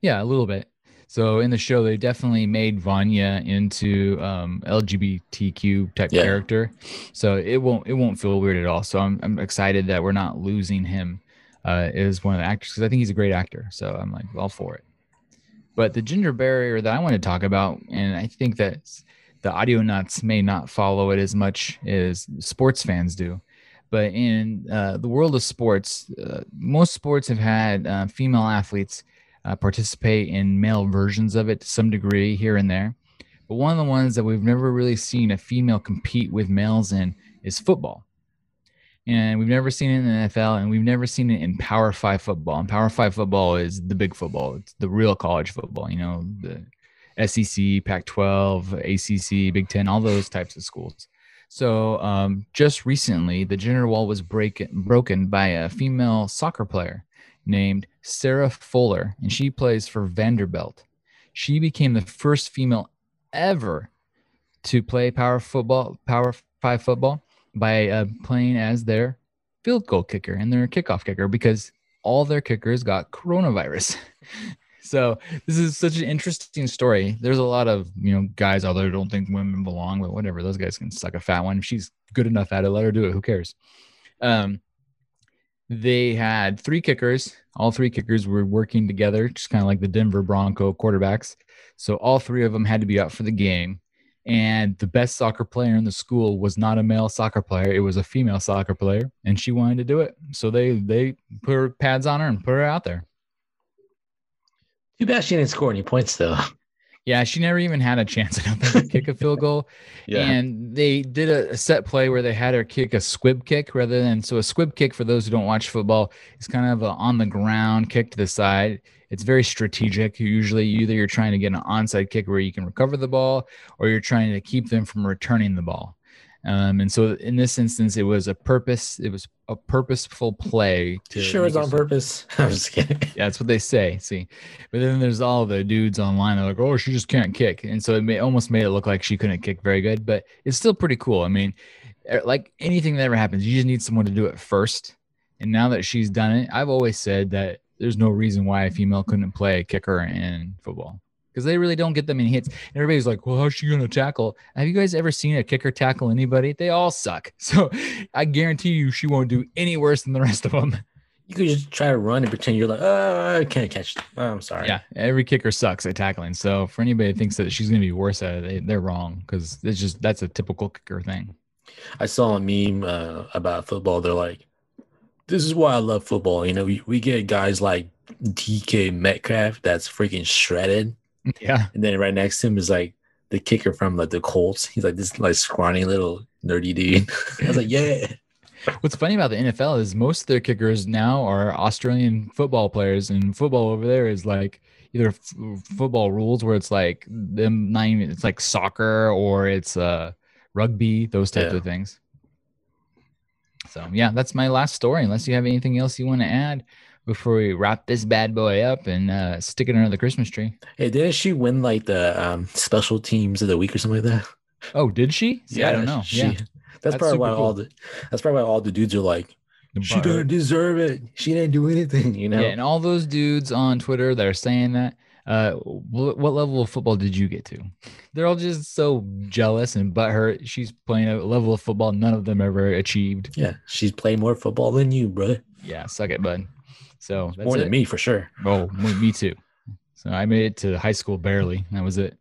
Yeah, a little bit. So in the show, they definitely made Vanya into um, LGBTQ type Yeah. character. So it won't it won't feel weird at all. So I'm I'm excited that we're not losing him uh, as one of the actors because I think he's a great actor. So I'm like all for it. But the gender barrier that I want to talk about, and I think that the Audionots may not follow it as much as sports fans do. But in uh, the world of sports, uh, most sports have had uh, female athletes uh, participate in male versions of it to some degree here and there. But one of the ones that we've never really seen a female compete with males in is football. And we've never seen it in the NFL, and we've never seen it in Power Five football. And Power Five football is the big football, it's the real college football, you know, the SEC, Pac 12, ACC, Big Ten, all those types of schools. So um, just recently, the gender wall was break- broken by a female soccer player named Sarah Fuller, and she plays for Vanderbilt. She became the first female ever to play power football, power five football, by uh, playing as their field goal kicker and their kickoff kicker because all their kickers got coronavirus. [LAUGHS] so this is such an interesting story. There's a lot of you know guys out there don't think women belong, but whatever. Those guys can suck a fat one. If she's good enough at it, let her do it. Who cares? Um, they had three kickers. All three kickers were working together, just kind of like the Denver Bronco quarterbacks. So all three of them had to be up for the game. And the best soccer player in the school was not a male soccer player; it was a female soccer player, and she wanted to do it. So they they put her pads on her and put her out there. Too bad she didn't score any points though. Yeah, she never even had a chance [LAUGHS] I don't think, to kick a field goal. [LAUGHS] yeah. And they did a, a set play where they had her kick a squib kick rather than so a squib kick for those who don't watch football is kind of a on the ground kick to the side. It's very strategic. Usually, either you're trying to get an onside kick where you can recover the ball, or you're trying to keep them from returning the ball. Um, and so, in this instance, it was a purpose. It was a purposeful play. To sure it's make on purpose. [LAUGHS] I'm just kidding. yeah, that's what they say. See, but then there's all the dudes online. They're like, "Oh, she just can't kick," and so it may, almost made it look like she couldn't kick very good. But it's still pretty cool. I mean, eh, like anything that ever happens, you just need someone to do it first. And now that she's done it, I've always said that there's no reason why a female couldn't play kicker in football because they really don't get them many hits. And everybody's like, "Well, how's she gonna tackle?" Have you guys ever seen a kicker tackle anybody? They all suck. [LAUGHS] So I guarantee you, she won't do any worse than the rest of them. You could just try to run and pretend you're like, oh, I can't catch. Oh, I'm sorry. Yeah, every kicker sucks at tackling. So for anybody that thinks that she's going to be worse at it, they, they're wrong because it's just that's a typical kicker thing. I saw a meme uh, about football. They're like, this is why I love football. You know, we, we get guys like DK Metcalf that's freaking shredded. [LAUGHS] Yeah, And then right next to him is like the kicker from like the Colts. He's like this like scrawny little nerdy dude. [LAUGHS] I was like, yeah. what's funny about the NFL is most of their kickers now are Australian football players, and football over there is like either f- football rules where it's like them not even it's like soccer or it's uh rugby, those types Yeah. of things. So yeah, that's my last story. Unless you have anything else you want to add before we wrap this bad boy up and uh, stick it under the Christmas tree. Hey, didn't she win like the um, special teams of the week or something like that? Oh, did she? See, I don't know. she- yeah, That's, That's probably why super all the that's probably why all the dudes are like, she doesn't deserve it. She didn't do anything, you know. Yeah, and all those dudes on Twitter that are saying that, uh, wh- what level of football did you get to? They're all just so jealous and butthurt. She's playing a level of football none of them ever achieved. Yeah, she's playing more football than you, bro. Yeah, suck it, bud. So that's more it. than me for sure. Oh, me me too. So I made it to high school barely. That was it.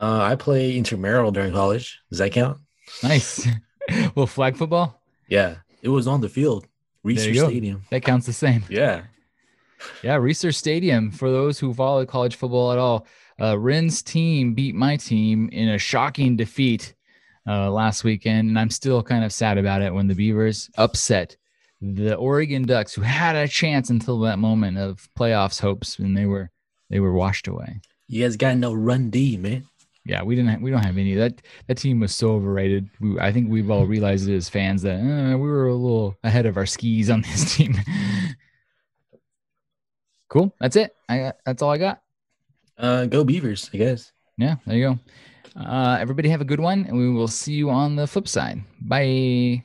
Uh, I play intramural during college. Does that count? Nice. [LAUGHS] well, flag football Yeah, it was on the field, Reser. Stadium. that counts the same. Yeah, Yeah, Reser Stadium. For those who follow college football at all, uh, Ren's team beat my team in a shocking defeat uh, last weekend, and I'm still kind of sad about it. When the Beavers upset the Oregon Ducks, who had a chance until that moment of playoffs hopes, and they were they were washed away. you guys got no run D, man. Yeah, we didn't. We don't have any. That that team was so overrated. We, I think we've all realized it as fans that uh, we were a little ahead of our skis on [LAUGHS] this team. cool. That's it. I got, that's all I got. Uh, go Beavers, I guess. Yeah, there you go. Uh, everybody have a good one, and we will see you on the flip side. Bye.